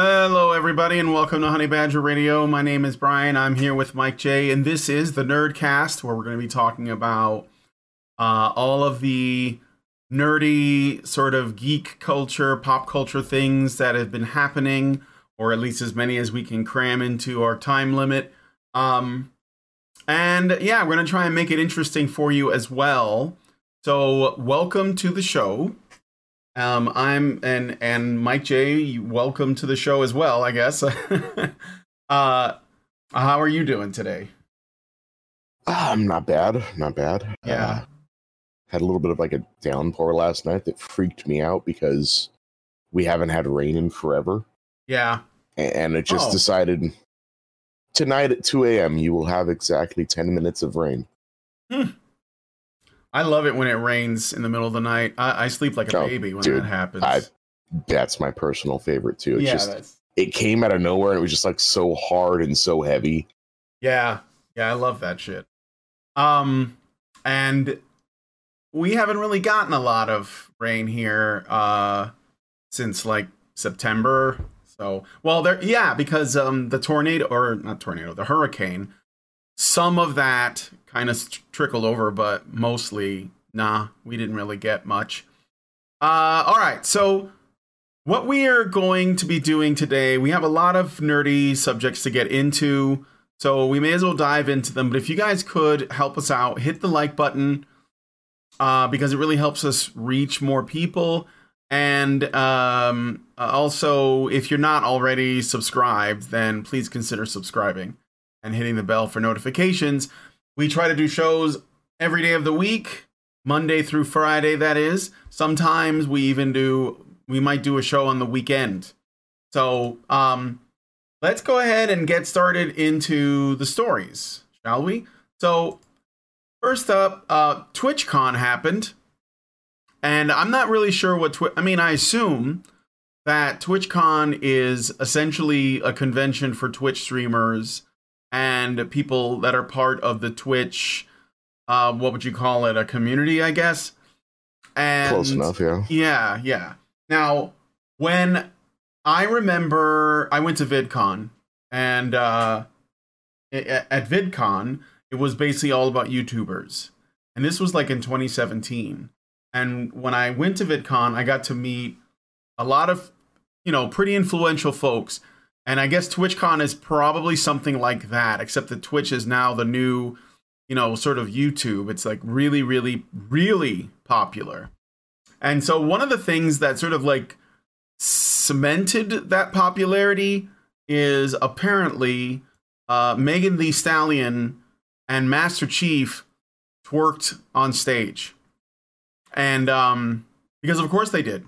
Hello, everybody, and welcome to Honey Badger Radio. My name is Brian. I'm here with Mike J, and this is the Nerdcast, where we're going to be talking about uh, all of the nerdy, sort of geek culture, pop culture things that have been happening, or at least as many as we can cram into our time limit. Um, and yeah, we're going to try and make it interesting for you as well. So, welcome to the show. Um, I'm and and Mike J. Welcome to the show as well. I guess. uh, how are you doing today? I'm not bad. Not bad. Yeah. Uh, had a little bit of like a downpour last night that freaked me out because we haven't had rain in forever, Yeah. And it just Oh. decided tonight at 2 a.m. you will have exactly 10 minutes of rain. I love it when it rains in the middle of the night. I, I sleep like a Oh, baby when dude, that happens. I- That's my personal favorite too. It's yeah, just that's, it came out of nowhere and it was just like so hard and so heavy. yeah, yeah. I love that shit. Um, and we haven't really gotten a lot of rain here uh since like September. So, well, there, yeah, because um the tornado or not tornado, the hurricane, some of that kind of trickled over, but mostly, nah, we didn't really get much. Uh, all right, so what we are going to be doing today, we have a lot of nerdy subjects to get into, so we may as well dive into them. But if you guys could help us out, hit the like button uh, because it really helps us reach more people. And um, uh, also, if you're not already subscribed, then please consider subscribing and hitting the bell for notifications. We try to do shows every day of the week, Monday through Friday, that is. Sometimes we even do, we might do a show on the weekend. So um, let's go ahead and get started into the stories, shall we? So, first up, uh, TwitchCon happened. And I'm not really sure what Twi- I mean, I assume that TwitchCon is essentially a convention for Twitch streamers and people that are part of the Twitch uh what would you call it? A community, I guess. And Close enough, yeah. yeah, yeah. Now, when I remember I went to VidCon and uh at VidCon, it was basically all about YouTubers. And this was like in 2017. And when I went to VidCon, I got to meet a lot of, you know, pretty influential folks. And I guess TwitchCon is probably something like that, except that Twitch is now the new, you know, sort of YouTube. It's like really, really, really popular. And so one of the things that sort of like cemented that popularity is apparently uh, Megan Thee Stallion and Master Chief twerked on stage. And um, because of course they did.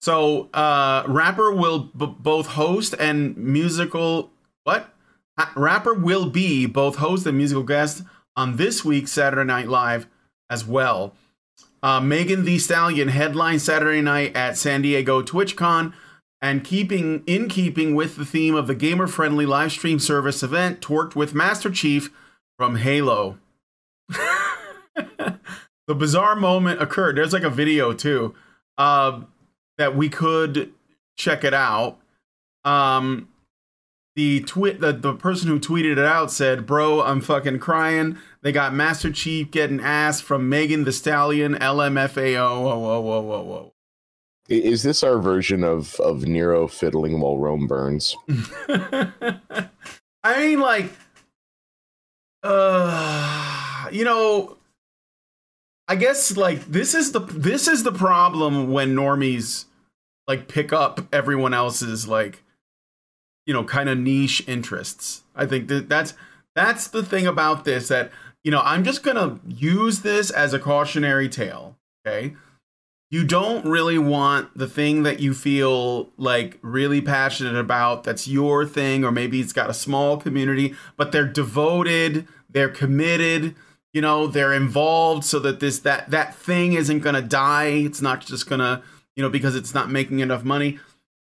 So uh, rapper will b- both host and musical what? Ha- rapper will be both host and musical guest on this week's Saturday Night Live as well. Uh, Megan Thee Stallion headlined Saturday night at San Diego TwitchCon, and keeping in keeping with the theme of the gamer-friendly live stream service event, twerked with Master Chief from Halo. the bizarre moment occurred. There's like a video too uh, that we could check it out. Um, the tweet the, the person who tweeted it out said, "Bro, I'm fucking crying. They got Master Chief getting ass from Megan Thee Stallion, LMFAO. Whoa, whoa, whoa, whoa, whoa." Is this our version of of Nero fiddling while Rome burns? I mean, like, uh, you know, I guess like this is the this is the problem when normies like pick up everyone else's like, you know, kind of niche interests. I think that that's that's the thing about this that you know I'm just gonna use this as a cautionary tale. Okay, you don't really want the thing that you feel like really passionate about that's your thing or maybe it's got a small community but they're devoted they're committed you know they're involved so that this that that thing isn't going to die it's not just going to you know because it's not making enough money.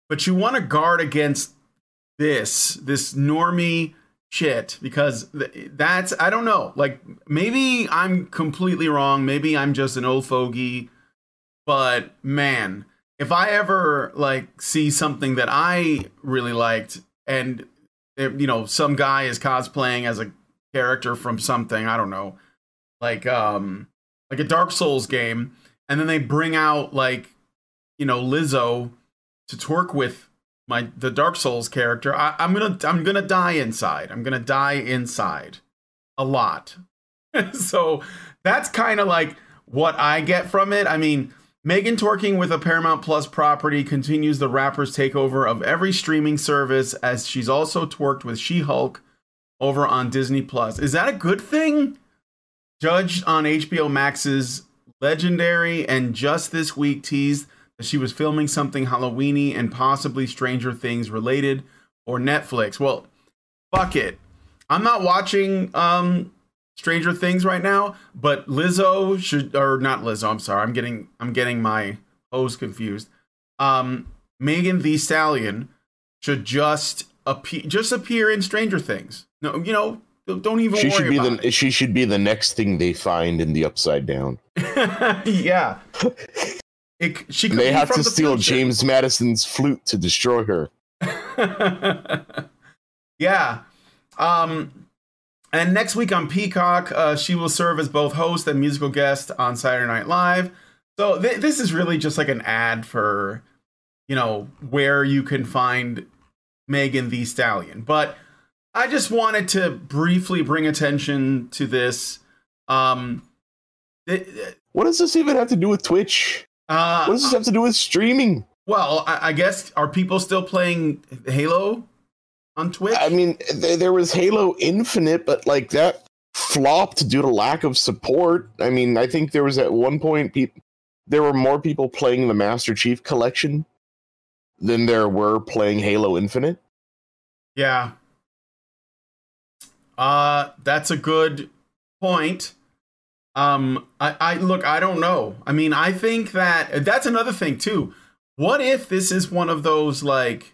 But you want to guard against this this normie shit because th- that's i don't know. Like maybe i'm completely wrong. Maybe i'm just an old fogey. But man, if I ever like see something that I really liked and you know some guy is cosplaying as a character from something, I don't know, like um like a Dark Souls game and then they bring out like you know Lizzo to twerk with my the Dark Souls character, I, I'm gonna I'm gonna die inside. I'm gonna die inside a lot. so that's kind of like what I get from it. I mean, Megan twerking with a Paramount Plus property continues the rapper's takeover of every streaming service, as she's also twerked with She Hulk over on Disney Plus. Is that a good thing? Judged on HBO Max's Legendary and just this week teased she was filming something Halloweeny and possibly Stranger Things related or Netflix. Well, fuck it. I'm not watching um Stranger Things right now, but Lizzo should or not Lizzo, I'm sorry. I'm getting I'm getting my O's confused. Um Megan Thee Stallion should just appear just appear in Stranger Things. No, you know, don't even she should be the it. she should be the next thing they find in the upside down. yeah. It, she they have to the steal future. James Madison's flute to destroy her. yeah. Um, and next week on Peacock, uh, she will serve as both host and musical guest on Saturday Night Live. So th- this is really just like an ad for, you know, where you can find Megan Thee Stallion. But I just wanted to briefly bring attention to this. Um, it, what does this even have to do with Twitch? Uh, what does this have to do with streaming? Well, I, I guess are people still playing Halo on Twitch? I mean, th- there was Halo Infinite, but like that flopped due to lack of support. I mean, I think there was at one point pe- there were more people playing the Master Chief Collection than there were playing Halo Infinite. Yeah. Uh, that's a good point. Um, I, I look, I don't know. I mean, I think that that's another thing too. What if this is one of those like,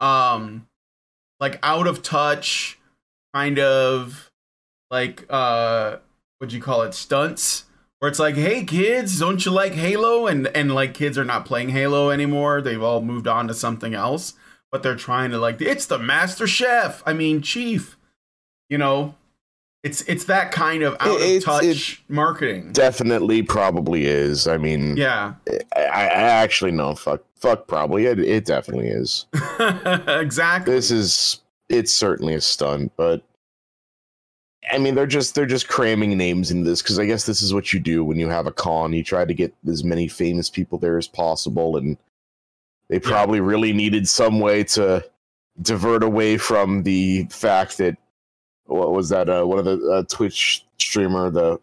um, like out of touch, kind of like uh, what do you call it, stunts? Where it's like, hey kids, don't you like Halo? And and like kids are not playing Halo anymore. They've all moved on to something else. But they're trying to like, it's the Master Chef. I mean, Chief. You know, it's it's that kind of out of touch marketing. Definitely, probably is. I mean, yeah. I, I actually no fuck fuck probably it. It definitely is. exactly. This is it's certainly a stunt, but I mean they're just they're just cramming names into this because I guess this is what you do when you have a con. You try to get as many famous people there as possible, and they probably yeah. really needed some way to divert away from the fact that what was that? Uh, one of the uh, Twitch streamer, the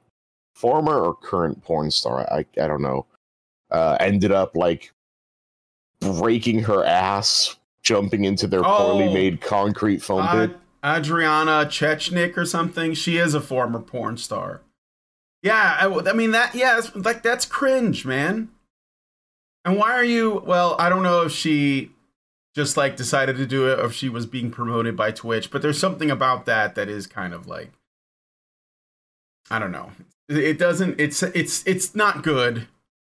former or current porn star, I I don't know, uh, ended up like breaking her ass jumping into their oh, poorly made concrete foam pit. Adriana Chechnik or something. She is a former porn star. Yeah, I, I mean that. Yeah, like that's cringe, man. And why are you? Well, I don't know if she just like decided to do it if she was being promoted by Twitch. But there's something about that that is kind of like I don't know. It doesn't. It's it's it's not good.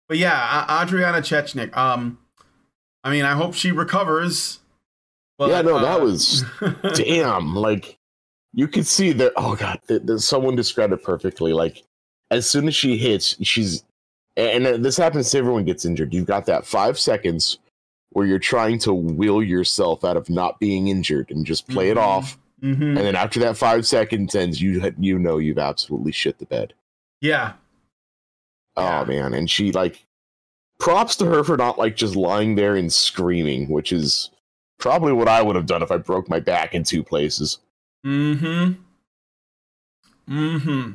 But yeah, Adriana Chechnik. Um, I mean, I hope she recovers. But, yeah, no, uh, that was damn. Like you could see that. Oh god, someone described it perfectly. Like as soon as she hits, she's and this happens to everyone gets injured. You've got that five seconds where you're trying to will yourself out of not being injured and just play mm-hmm. it off. Mm-hmm. And then after that five seconds ends, you you know you've absolutely shit the bed. Yeah. Oh yeah. man, and she like props to her for not like just lying there and screaming, which is probably what I would have done if I broke my back in two places. Mm-hmm. Mm-hmm.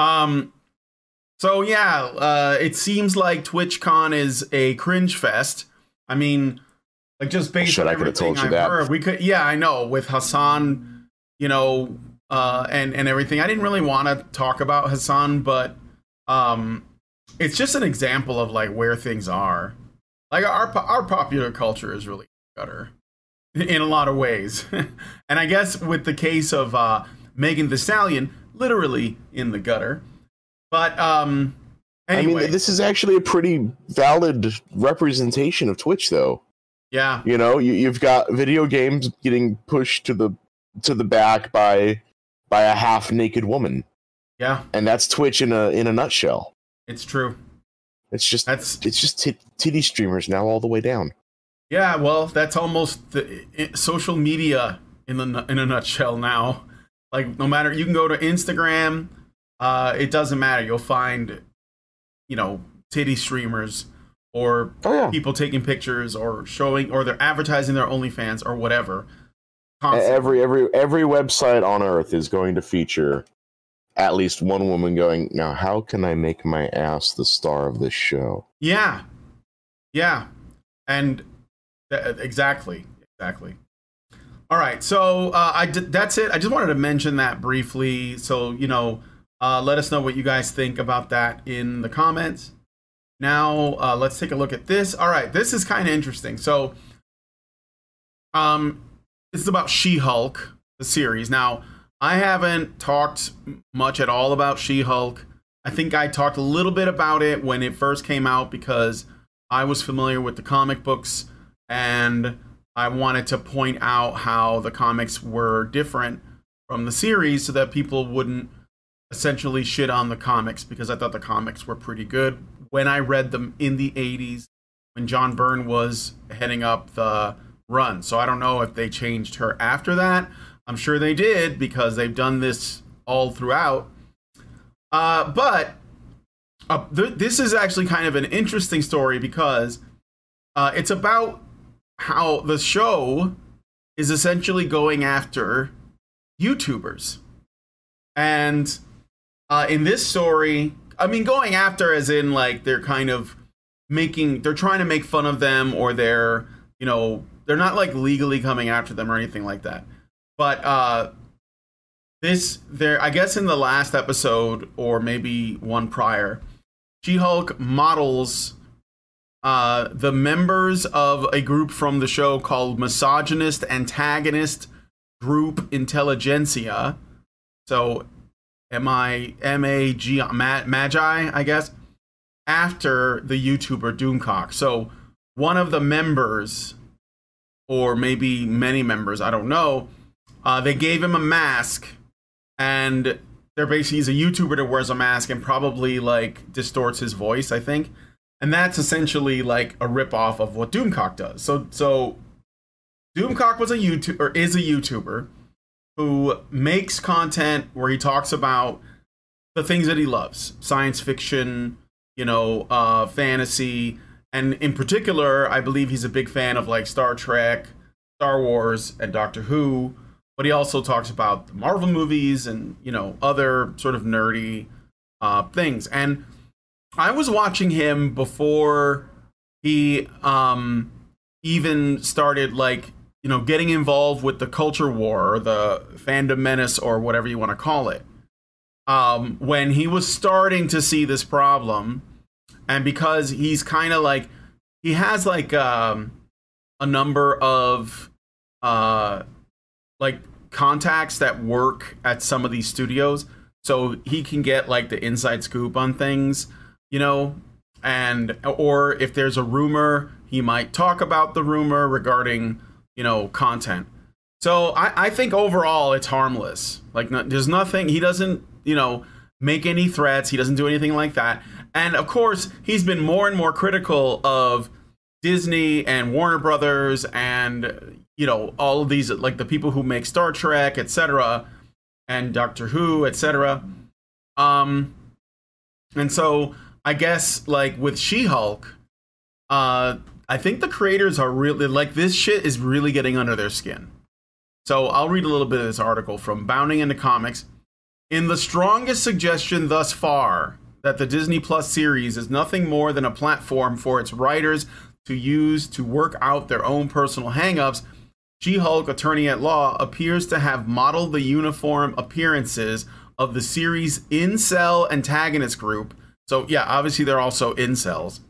Um so yeah, uh it seems like TwitchCon is a cringe fest. I mean, like just based Shit, on I could have told you I've that. Heard, we could, yeah, I know with Hasan, you know, uh, and and everything. I didn't really want to talk about Hasan, but um, it's just an example of like where things are. Like our our popular culture is really gutter in a lot of ways, and I guess with the case of uh, Megan Thee Stallion, literally in the gutter. But um, Anyway, I mean, this is actually a pretty valid representation of Twitch, though. yeah, You know, you, you've got video games getting pushed to the to the back by by a half naked woman, yeah, and that's Twitch in a in a nutshell. it's true. It's just That's it's just tit- titty streamers now all the way down. yeah. Well, that's almost the i social media in the in a nutshell now. Like no matter you can go to Instagram, uh, it doesn't matter. You'll find, you know, titty streamers or Oh yeah. people taking pictures or showing or they're advertising their OnlyFans or whatever. Constantly. Every every every website on earth is going to feature at least one woman going, "Now, how can I make my ass the star of this show?" Yeah, yeah, and th- exactly, exactly. All right, so uh, I did, that's it. I just wanted to mention that briefly. So you know, uh, let us know what you guys think about that in the comments. Now uh, let's take a look at this. All right, this is kind of interesting. So, um, this is about She-Hulk, the series. Now, I haven't talked much at all about She-Hulk. I think I talked a little bit about it when it first came out because I was familiar with the comic books and I wanted to point out how the comics were different from the series so that people wouldn't essentially shit on the comics because I thought the comics were pretty good when I read them in the 80s when John Byrne was heading up the run. So I don't know if they changed her after that. I'm sure they did because they've done this all throughout. Uh, but uh, th- this is actually kind of an interesting story because uh, it's about how the show is essentially going after YouTubers. And uh, in this story, I mean, going after as in like they're kind of making, they're trying to make fun of them or they're, you know, they're not like legally coming after them or anything like that. But uh, this, there, I guess in the last episode or maybe one prior, She Hulk models uh, the members of a group from the show called Misogynist Antagonist Group Intelligentsia. So, M I M A G Ma- Magi, I guess, after the YouTuber Doomcock. So, one of the members, or maybe many members, I don't know, uh, they gave him a mask, and they're basically he's a YouTuber that wears a mask and probably like distorts his voice, I think and that's essentially like a ripoff of what Doomcock does. So so Doomcock was a YouTube or is a YouTuber who makes content where he talks about the things that he loves, science fiction, you know, uh, fantasy, and in particular, I believe he's a big fan of like Star Trek, Star Wars, and Doctor Who. But he also talks about the Marvel movies and you know other sort of nerdy uh, things and I was watching him before he um even started like you know getting involved with the culture war or the fandom menace or whatever you want to call it. Um when he was starting to see this problem and because he's kind of like he has like um a number of uh like contacts that work at some of these studios so he can get like the inside scoop on things you know and or if there's a rumor he might talk about the rumor regarding you know content. So i, I think overall it's harmless. Like no, there's nothing he doesn't you know make any threats. He doesn't do anything like that. And of course he's been more and more critical of disney and warner brothers and you know all of these like the people who make star trek etc and doctor who etc um and so I guess like with She-Hulk, uh, I think the creators are really like this shit is really getting under their skin. So I'll read a little bit of this article from Bounding into Comics. In the strongest suggestion thus far that the Disney Plus series is nothing more than a platform for its writers to use to work out their own personal hangups, She-Hulk Attorney at Law appears to have modeled the uniform appearances of the series' incel antagonist group so yeah, obviously they're also incels.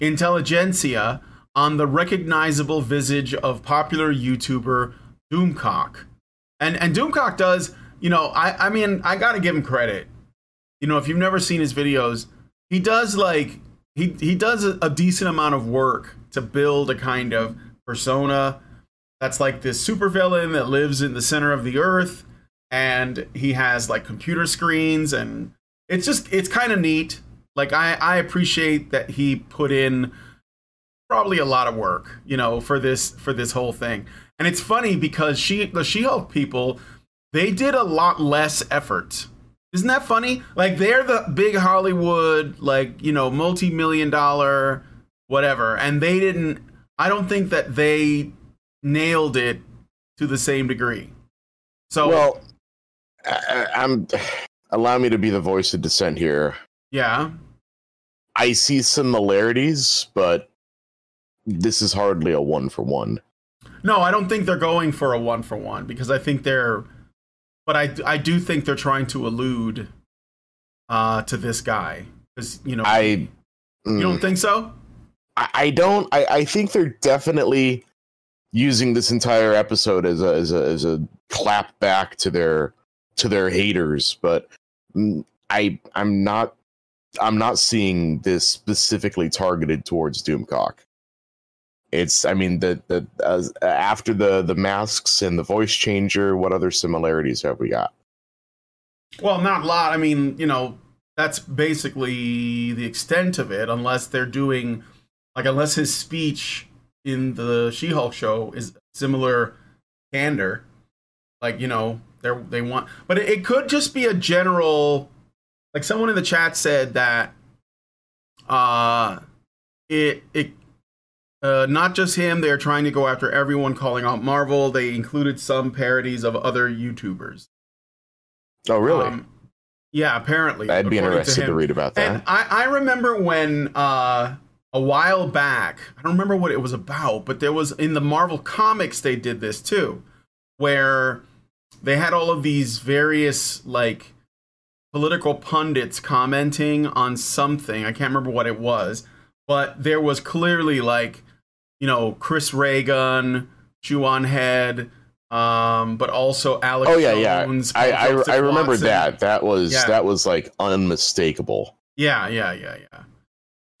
Intelligentsia on the recognizable visage of popular YouTuber Doomcock. And and Doomcock does, you know, I I mean, I got to give him credit. You know, if you've never seen his videos, he does like he he does a, a decent amount of work to build a kind of persona that's like this supervillain that lives in the center of the earth and he has like computer screens and it's just it's kind of neat like i i appreciate that he put in probably a lot of work you know for this for this whole thing. And it's funny because she the she-hulk people they did a lot less effort. Isn't that funny? Like they're the big hollywood like you know multi-million dollar whatever. And they didn't i don't think that they nailed it to the same degree. So Well, I, I'm allow me to be the voice of dissent here. Yeah I see similarities, but this is hardly a one for one. No, I don't think they're going for a one for one because I think they're, but I I do think they're trying to allude uh, to this guy because you know I you don't mm, think so? I, I don't. I, I think they're definitely using this entire episode as a as a as a clap back to their to their haters, but mm, I I'm not I'm not seeing this specifically targeted towards Doomcock. It's I mean the the as, after the the masks and the voice changer, what other similarities have we got? Well, not a lot. I mean, you know, that's basically the extent of it, unless they're doing like unless his speech in the She-Hulk show is similar candor, like you know they they want, but it, it could just be a general. Like someone in the chat said that, uh, it it. Uh, not just him, they're trying to go after everyone calling out Marvel. They included some parodies of other YouTubers. Oh, really? Um, yeah, apparently. I'd be interested to, him. read about that. And I, I remember when uh, a while back, I don't remember what it was about, but there was in the Marvel comics they did this too, where they had all of these various like political pundits commenting on something. I can't remember what it was, but there was clearly like, you know, Chris Reagan, on Head, um, but also Alex oh yeah, yeah. I I, I remember Watson. that. That was Yeah. that was like unmistakable. Yeah, yeah, yeah, yeah.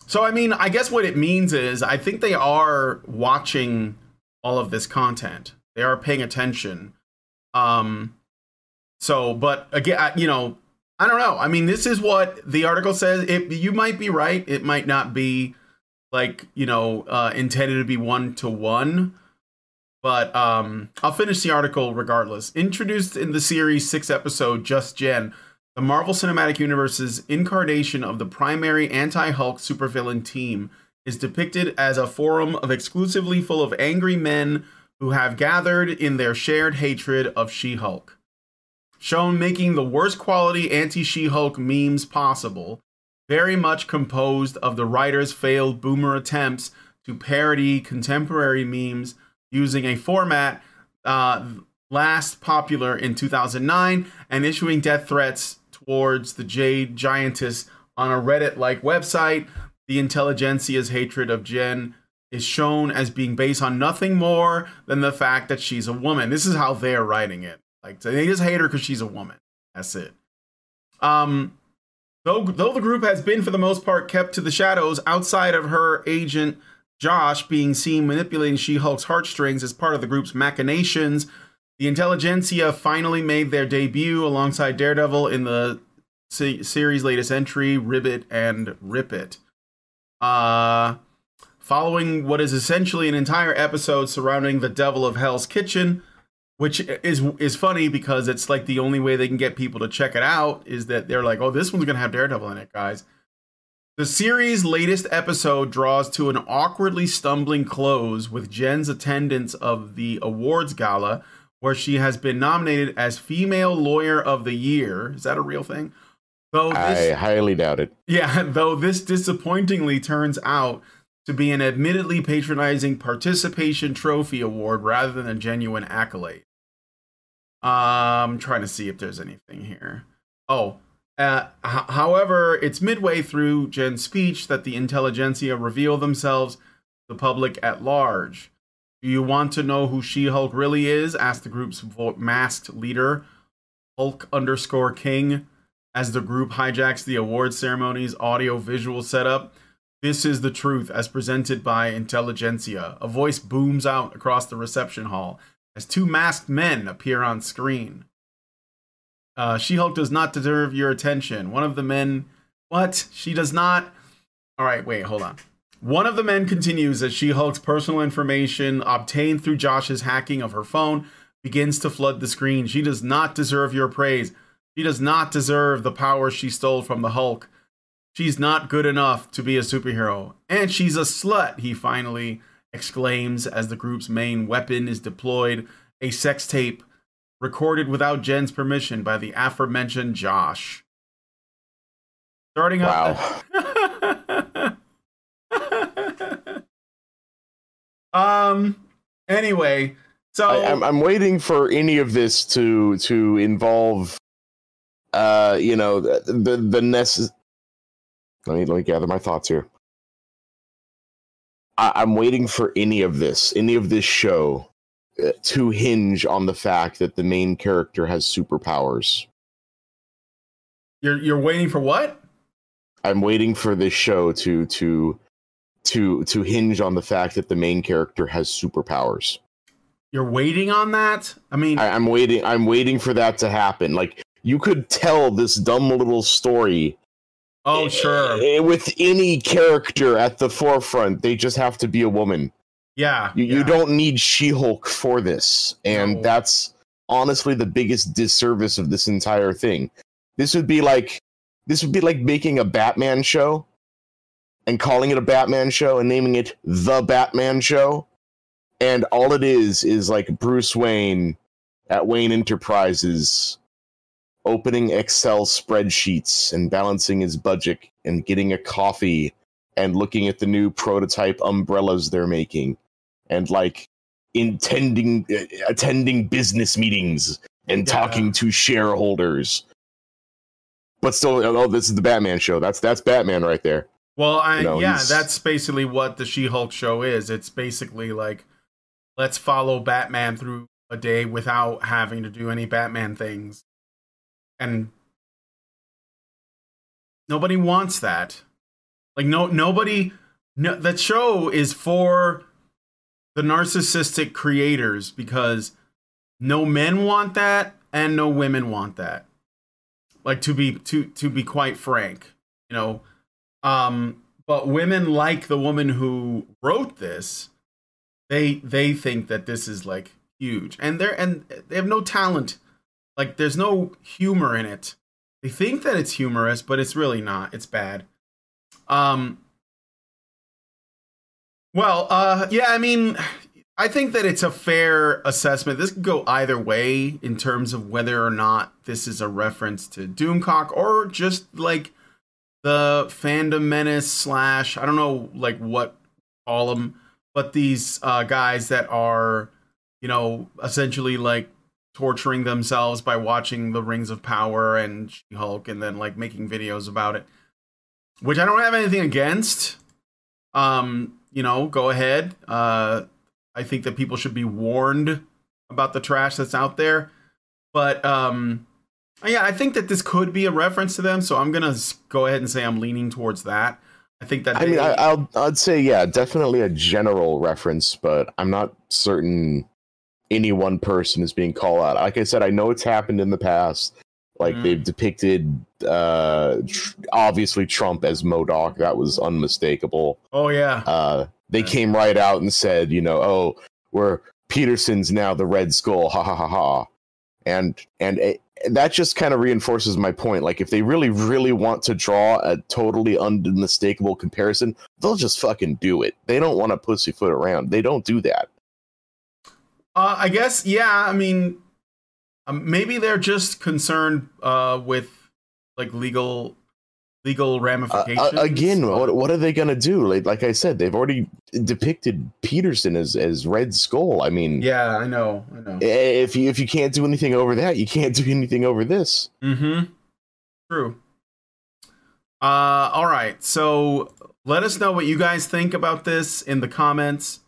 So I mean, I guess what it means is I think they are watching all of this content. They are paying attention. Um so but again, you know, I don't know. I mean, this is what the article says. It you might be right. It might not be like, you know, uh intended to be one to one. But um I'll finish the article regardless. Introduced in the series 6 episode Just Jen, the Marvel Cinematic Universe's incarnation of the primary anti Hulk supervillain team is depicted as a forum of exclusively full of angry men who have gathered in their shared hatred of She Hulk. Shown making the worst quality anti She Hulk memes possible, very much composed of the writer's failed boomer attempts to parody contemporary memes using a format uh, last popular in 2009 and issuing death threats towards the Jade Giantess on a Reddit like website. The intelligentsia's hatred of Jen is shown as being based on nothing more than the fact that she's a woman. This is how they're writing it. Like they just hate her because she's a woman. That's it. Um, though though the group has been for the most part kept to the shadows, outside of her agent Josh being seen manipulating She-Hulk's heartstrings as part of the group's machinations, the intelligentsia finally made their debut alongside Daredevil in the se- series' latest entry, Ribbit and Rip It. Uh, following what is essentially an entire episode surrounding the Devil of Hell's Kitchen, which is is funny because it's like the only way they can get people to check it out is that they're like, "Oh, this one's gonna have Daredevil in it, guys." The series' latest episode draws to an awkwardly stumbling close with Jen's attendance of the awards gala, where she has been nominated as Female Lawyer of the Year. Is that a real thing? Though I highly doubt it. yeah, though this disappointingly turns out to be an admittedly patronizing participation trophy award rather than a genuine accolade. I'm trying to see if there's anything here. Oh, uh, however, it's midway through Jen's speech that the intelligentsia reveal themselves to the public at large. Do you want to know who She Hulk really is? asked the group's masked leader, Hulk underscore King. as the group hijacks the award ceremony's audio visual setup. This is the truth as presented by Intelligentsia. A voice booms out across the reception hall as two masked men appear on screen. Uh, she Hulk does not deserve your attention. One of the men. What? She does not. All right, wait, hold on. One of the men continues as She Hulk's personal information obtained through Josh's hacking of her phone begins to flood the screen. She does not deserve your praise. She does not deserve the power she stole from the Hulk. She's not good enough to be a superhero. And she's a slut, he finally exclaims as the group's main weapon is deployed a sex tape recorded without Jen's permission by the aforementioned Josh. Starting Wow. um. Anyway, so I, I'm, I'm waiting for any of this to to involve, uh, you know, the the, the necess- Let me let me gather my thoughts here. I, I'm waiting for any of this, any of this show, uh, to hinge on the fact that the main character has superpowers. you're you're waiting for what? I'm waiting for this show to to to to hinge on the fact that the main character has superpowers. You're waiting on that? I mean, I, I'm waiting. I'm waiting for that to happen. Like you could tell this dumb little story. Oh sure, eh, with any character at the forefront. They just have to be a woman. yeah. You, you don't need She-Hulk for this, and No. that's honestly the biggest disservice of this entire thing. This would be like this would be like making a Batman show and calling it a Batman show and naming it the Batman show. And all it is is like Bruce Wayne at Wayne Enterprises opening Excel spreadsheets and balancing his budget and getting a coffee and looking at the new prototype umbrellas they're making and like intending uh, attending business meetings and Yeah. talking to shareholders but still oh this is the batman show that's that's batman right there Well, I, You know, yeah, he's- that's basically what the She-Hulk show is. It's basically like let's follow Batman through a day without having to do any Batman things. And nobody wants that. Like no nobody no that show is for the narcissistic creators because no men want that and no women want that. Like to be to to be quite frank, you know, um but women like the woman who wrote this they they think that this is like huge and they're and they have no talent like there's no humor in it. They think that it's humorous but it's really not. It's bad. Um well uh yeah i mean i think that it's a fair assessment. This could go either way in terms of whether or not this is a reference to doomcock or just like the fandom menace slash I don't know like what them, but these uh, guys that are you know essentially like torturing themselves by watching the Rings of Power and Hulk and then like making videos about it, which I don't have anything against. Um, you know, go ahead. Uh, I think that people should be warned about the trash that's out there, but um yeah, I think that this could be a reference to them, so I'm gonna go ahead and say I'm leaning towards that. I think that i mean I, i'll i'd say yeah definitely a general reference but i'm not certain any one person is being called out like i said i know it's happened in the past like Mhm. they've depicted uh tr- obviously trump as MODOK that was unmistakable oh yeah, uh, they Yeah. came right out and said, you know, oh, we're Peterson's now the Red Skull, ha ha ha ha, and and it, that just kind of reinforces my point. Like, if they really, really want to draw a totally unmistakable comparison, they'll just fucking do it. They don't want to pussyfoot around. They don't do that. Uh, I guess yeah. I mean, um, maybe they're just concerned uh, with like legal legal Uh, ramifications. uh, again, what what are they gonna do? Like, like I said, they've already depicted Peterson as as Red Skull. I mean, yeah, I know, I know. if you if you can't do anything over that, you can't do anything over this. Mm-hmm. True. Uh, all right. So let us know what you guys think about this in the comments,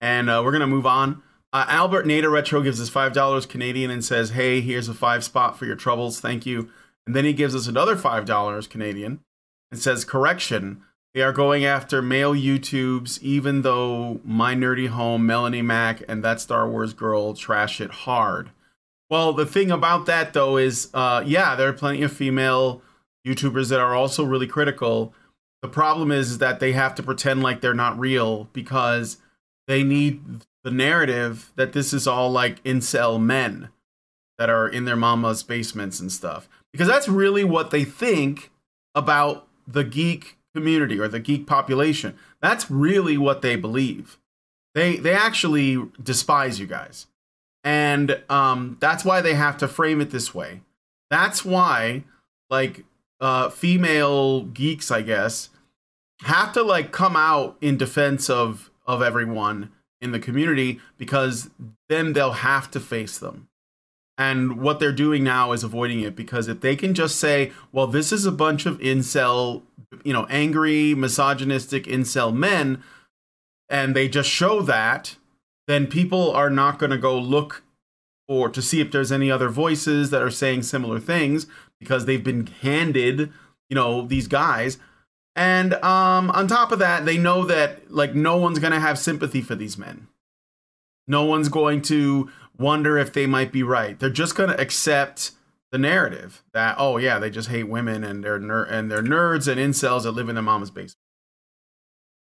and uh, we're gonna move on. Uh, Albert Nader Retro gives us five dollars Canadian and says, "Hey, here's a five spot for your troubles. Thank you." And then he gives us another $5 Canadian and says, Correction, they are going after male YouTubes, even though My Nerdy Home, Melanie Mac, and That Star Wars Girl trash it hard. Well, the thing about that, though, is uh, yeah, there are plenty of female YouTubers that are also really critical. The problem is that they have to pretend like they're not real because they need the narrative that this is all like incel men that are in their mama's basements and stuff. Because that's really what they think about the geek community or the geek population. That's really what they believe. They they actually despise you guys. And um that's why they have to frame it this way. That's why like uh female geeks, I guess, have to like come out in defense of of everyone in the community because then they'll have to face them. And what they're doing now is avoiding it because if they can just say, well, this is a bunch of incel, you know, angry, misogynistic incel men, and they just show that, then people are not going to go look or to see if there's any other voices that are saying similar things because they've been handed, you know, these guys. And um, on top of that, they know that like no one's going to have sympathy for these men. No one's going to wonder if they might be right. They're just going to accept the narrative that oh yeah, they just hate women and they're ner- and they're nerds and incels that live in their mama's basement.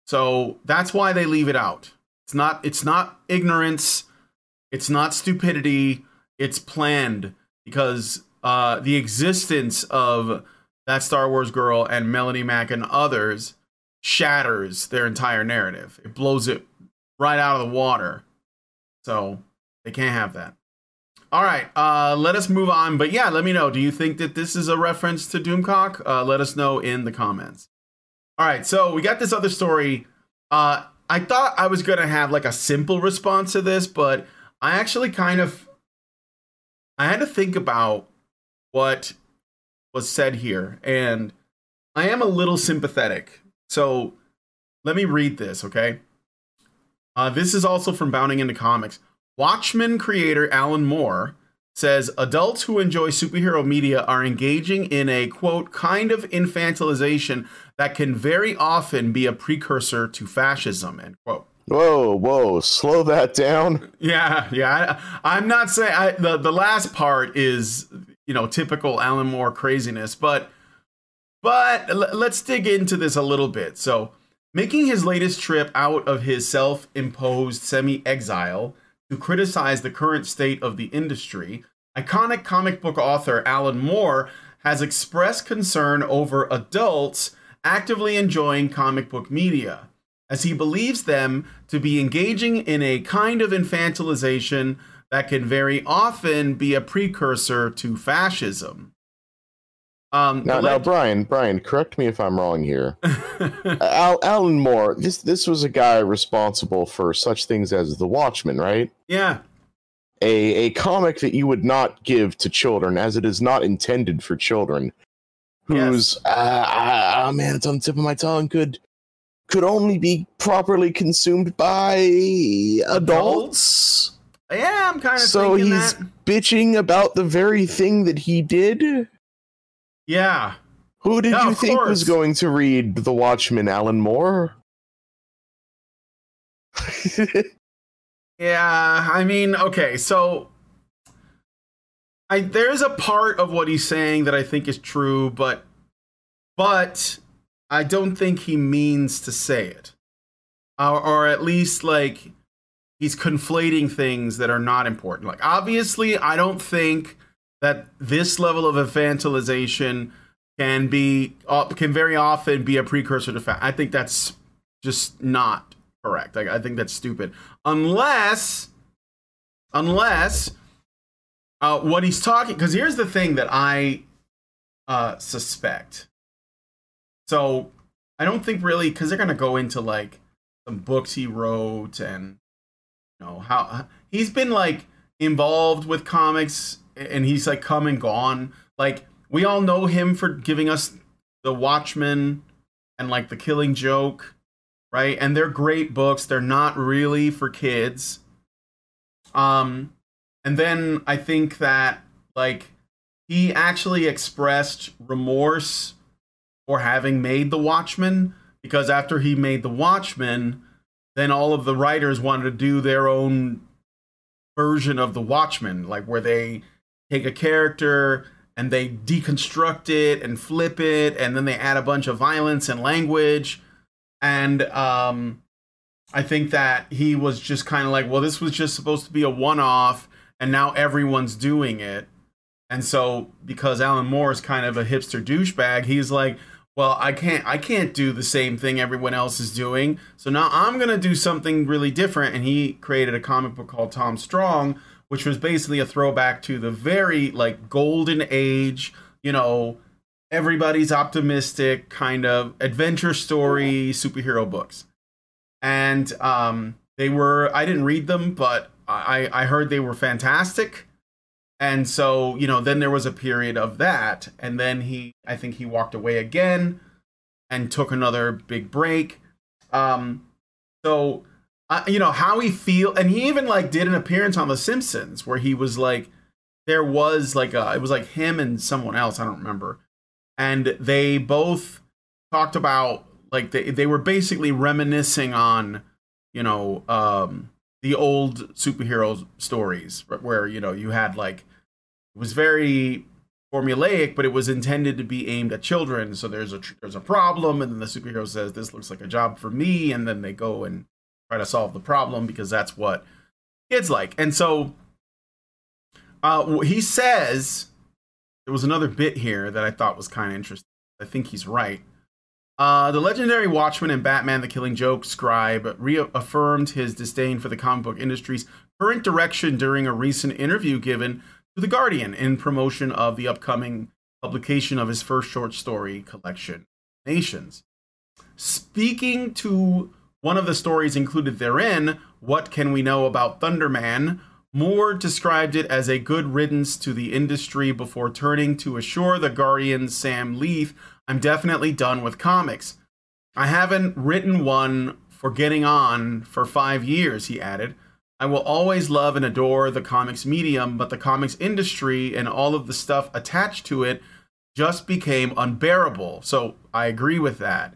So that's why they leave it out. It's not it's not ignorance, it's not stupidity, it's planned because uh, the existence of that Star Wars girl and Melanie Mac and others shatters their entire narrative. It blows it right out of the water. So they can't have that. All right, uh, let us move on. But yeah, let me know. Do you think that this is a reference to Doomcock? Uh, let us know in the comments. All right, so we got this other story. Uh, I thought I was gonna have like a simple response to this, but I actually kind of I had to think about what was said here, and I am a little sympathetic. So let me read this, okay? Uh, this is also from Bounding into Comics. Watchmen creator Alan Moore says adults who enjoy superhero media are engaging in a quote kind of infantilization that can very often be a precursor to fascism end quote Whoa, whoa, slow that down. yeah yeah I, am not saying I, the the last part is you know typical alan moore craziness but but let's dig into this a little bit. So making his latest trip out of his self-imposed semi-exile to criticize the current state of the industry, iconic comic book author Alan Moore has expressed concern over adults actively enjoying comic book media, as he believes them to be engaging in a kind of infantilization that can very often be a precursor to fascism. Um, now, now, Brian, Brian, correct me if I'm wrong here. Al- Alan Moore, this this was a guy responsible for such things as The Watchmen, right? Yeah. A a comic that you would not give to children, as it is not intended for children. Whose yes. uh, oh man, it's on the tip of my tongue. Could could only be properly consumed by adults. adults? Yeah, I'm kind of so he's that. bitching about the very thing that he did. Yeah. Who did you think course. was going to read The Watchmen, Alan Moore? yeah, I mean, okay, so I there's a part of what he's saying that I think is true, but but I don't think he means to say it. Or, or at least like he's conflating things that are not important. Like obviously, I don't think that this level of infantilization can be can very often be a precursor to fat. I think that's just not correct. Like I think that's stupid. Unless unless uh, what he's talking because here's the thing that I uh, suspect. So I don't think really because they're gonna go into like some books he wrote and know how he's been like involved with comics and he's like come and gone. Like we all know him for giving us the Watchmen and like the Killing Joke, right? And they're great books. They're not really for kids. Um, and then I think that like he actually expressed remorse for having made The Watchmen because after he made The Watchmen, then all of the writers wanted to do their own version of The Watchmen, like where they take a character and they deconstruct it and flip it and then they add a bunch of violence and language and um I think that he was just kind of like, well, this was just supposed to be a one off, and now everyone's doing it. And so, because Alan Moore is kind of a hipster douchebag, he's like, well, I can't, I can't do the same thing everyone else is doing. So now I'm gonna do something really different. And he created a comic book called Tom Strong, which was basically a throwback to the very like golden age, you know, everybody's optimistic kind of adventure story superhero books and um, they were I didn't read them, but I I heard they were fantastic. And so, you know, then there was a period of that, and then he I think he walked away again and took another big break. Um so uh, you know how he feel and he even like did an appearance on the simpsons where he was like there was like a it was like him and someone else i don't remember and they both talked about like they they were basically reminiscing on you know um the old superhero stories where you know you had like it was very formulaic but it was intended to be aimed at children. So there's a there's a problem and then the superhero says this looks like a job for me and then they go and try to solve the problem because that's what kids like. And so uh he says there was another bit here that i thought was kind of interesting. I think he's right. Uh, the legendary Watchmen and Batman the Killing Joke scribe reaffirmed his disdain for the comic book industry's current direction during a recent interview given to The Guardian in promotion of the upcoming publication of his first short story collection, Illuminations. Speaking to one of the stories included therein, What Can We Know About Thunderman? Moore described it as a good riddance to the industry before turning to assure The Guardian Sam Leith I'm definitely done with comics. I haven't written one for getting on for five years, he added. I will always love and adore the comics medium, but the comics industry and all of the stuff attached to it just became unbearable. So I agree with that.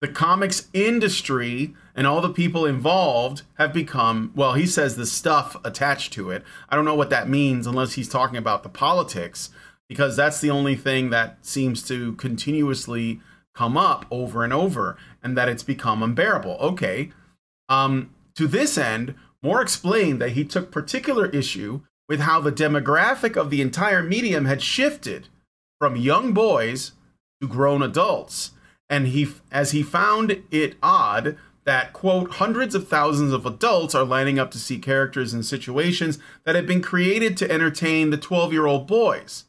The comics industry and all the people involved have become, well, he says the stuff attached to it. I don't know what that means unless he's talking about the politics, because that's the only thing that seems to continuously come up over and over and that it's become unbearable. Okay. Um, to this end, Moore explained that he took particular issue with how the demographic of the entire medium had shifted from young boys to grown adults. And he, as he found it odd that, quote, hundreds of thousands of adults are lining up to see characters and situations that had been created to entertain the 12 year old boys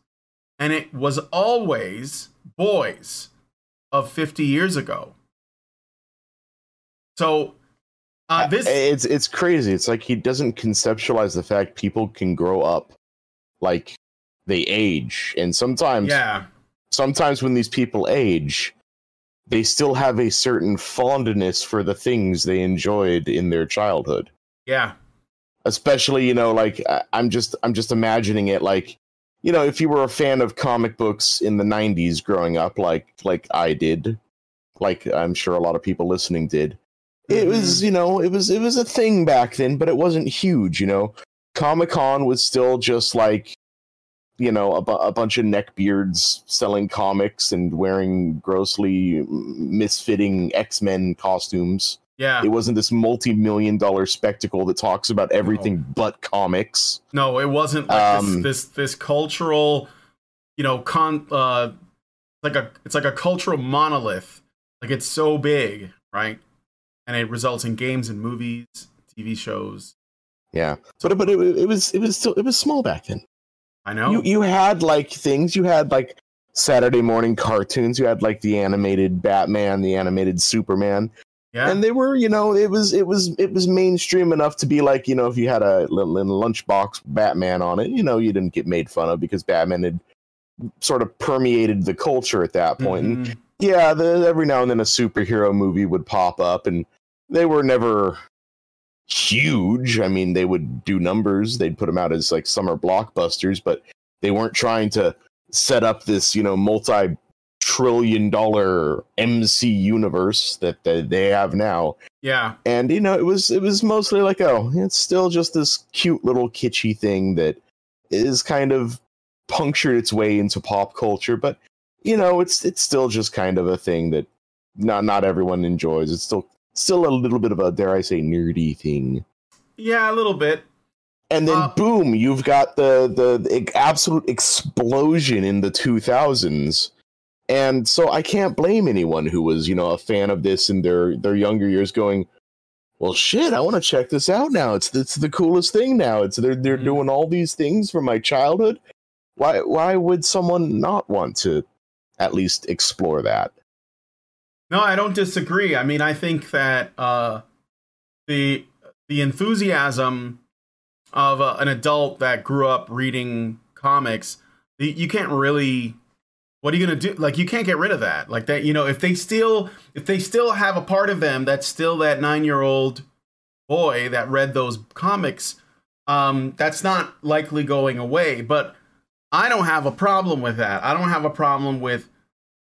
and it was always boys of 50 years ago. So uh, this it's it's crazy. It's like he doesn't conceptualize the fact people can grow up like they age and sometimes yeah. Sometimes when these people age, they still have a certain fondness for the things they enjoyed in their childhood. Yeah. Especially, you know, like I'm just I'm just imagining it like you know, if you were a fan of comic books in the '90s growing up, like like I did, like I'm sure a lot of people listening did, it mm-hmm. was you know it was it was a thing back then, but it wasn't huge. You know, Comic Con was still just like you know a, bu- a bunch of neckbeards selling comics and wearing grossly misfitting X Men costumes. Yeah. It wasn't this multi million dollar spectacle that talks about everything no. but comics. No, it wasn't like um, this, this, this cultural, you know, con uh like a it's like a cultural monolith. Like it's so big, right? And it results in games and movies, TV shows. Yeah. But but it, it was it was still it was small back then. I know. You you had like things, you had like Saturday morning cartoons, you had like the animated Batman, the animated Superman yeah. And they were, you know, it was it was it was mainstream enough to be like, you know, if you had a little lunchbox Batman on it, you know, you didn't get made fun of because Batman had sort of permeated the culture at that point. Mm-hmm. And yeah, the, every now and then a superhero movie would pop up, and they were never huge. I mean, they would do numbers; they'd put them out as like summer blockbusters, but they weren't trying to set up this, you know, multi trillion dollar MC universe that, that they have now. Yeah. And you know, it was it was mostly like, oh, it's still just this cute little kitschy thing that is kind of punctured its way into pop culture, but you know, it's it's still just kind of a thing that not not everyone enjoys. It's still still a little bit of a dare I say nerdy thing. Yeah, a little bit. And then Uh, boom, you've got the, the the absolute explosion in the 2000s. And so I can't blame anyone who was, you know, a fan of this in their their younger years going, "Well, shit, I want to check this out now. It's it's the coolest thing now. It's they're they're Mhm. doing all these things from my childhood. Why why would someone not want to at least explore that?" No, I don't disagree. I mean, I think that uh, the the enthusiasm of uh, an adult that grew up reading comics, you can't really. What are you gonna do? Like, you can't get rid of that. Like that, you know, if they still if they still have a part of them that's still that nine year old boy that read those comics, um, that's not likely going away. But I don't have a problem with that. I don't have a problem with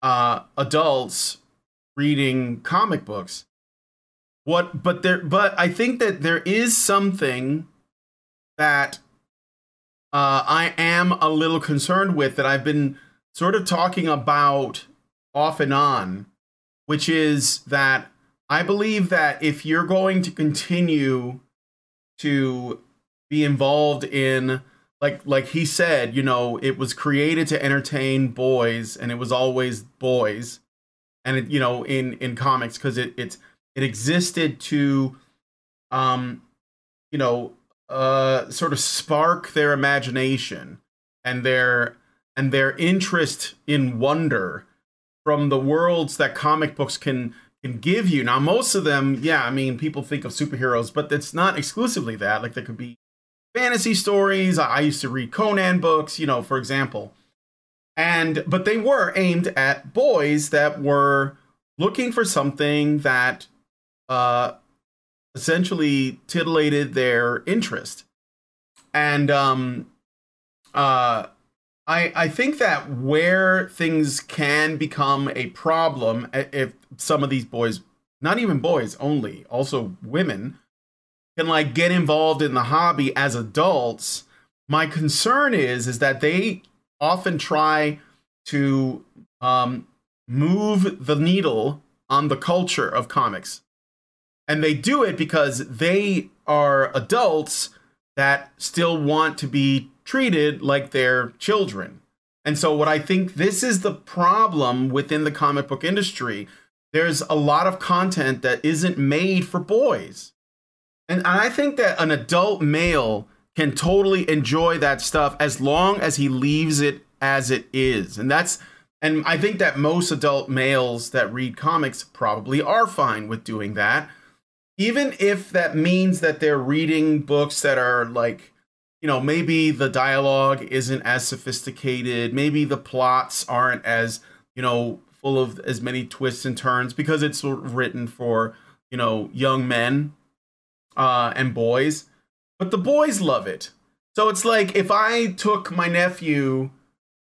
uh, adults reading comic books. What but there but I think that there is something that uh, I am a little concerned with that I've been sort of talking about off and on, which is that I believe that if you're going to continue to be involved in like like he said, you know, it was created to entertain boys and it was always boys and it, you know in in comics because it it's it existed to um you know uh sort of spark their imagination and their and their interest in wonder from the worlds that comic books can can give you. Now most of them yeah i mean people think of superheroes but it's not exclusively that. Like there could be fantasy stories. I I used to read conan books you know for example and but they were aimed at boys that were looking for something that uh essentially titillated their interest. And um uh i i think that where things can become a problem if some of these boys not even boys only also women can like get involved in the hobby as adults my concern is is that they often try to um, move the needle on the culture of comics. And they do it because they are adults that still want to be treated like they're children. And so, what I think this is the problem within the comic book industry, there's a lot of content that isn't made for boys. And I think that an adult male can totally enjoy that stuff as long as he leaves it as it is. And that's and I think that most adult males that read comics probably are fine with doing that. Even if that means that they're reading books that are like, you know, maybe the dialogue isn't as sophisticated, maybe the plots aren't as, you know, full of as many twists and turns because it's written for, you know, young men uh, and boys. But the boys love it. So it's like if I took my nephew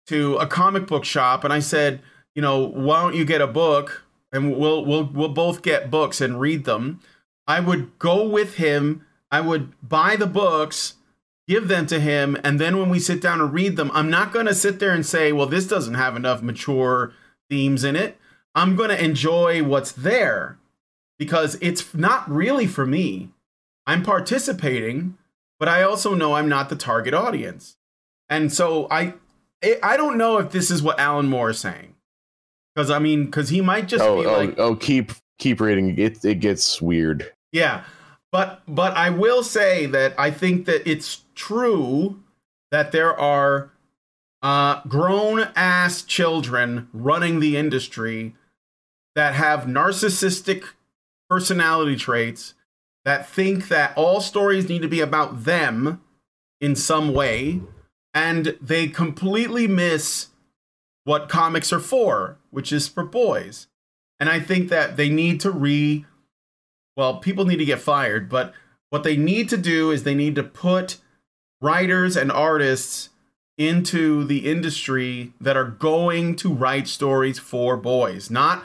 to a comic book shop and I said, you know, why don't you get a book and we'll we'll we'll both get books and read them. I would go with him. I would buy the books, give them to him, and then when we sit down and read them, I'm not going to sit there and say, "Well, this doesn't have enough mature themes in it." I'm going to enjoy what's there because it's not really for me. I'm participating, but I also know I'm not the target audience. And so I I don't know if this is what Alan Moore is saying. Cuz I mean cuz he might just Oh, be oh, like oh, keep keep reading. It it gets weird. yeah. But but I will say that I think that it's true that there are uh grown ass children running the industry that have narcissistic personality traits that think that all stories need to be about them in some way and they completely miss what comics are for which is for boys. And i think that they need to re well people need to get fired but what they need to do is they need to put writers and artists into the industry that are going to write stories for boys, not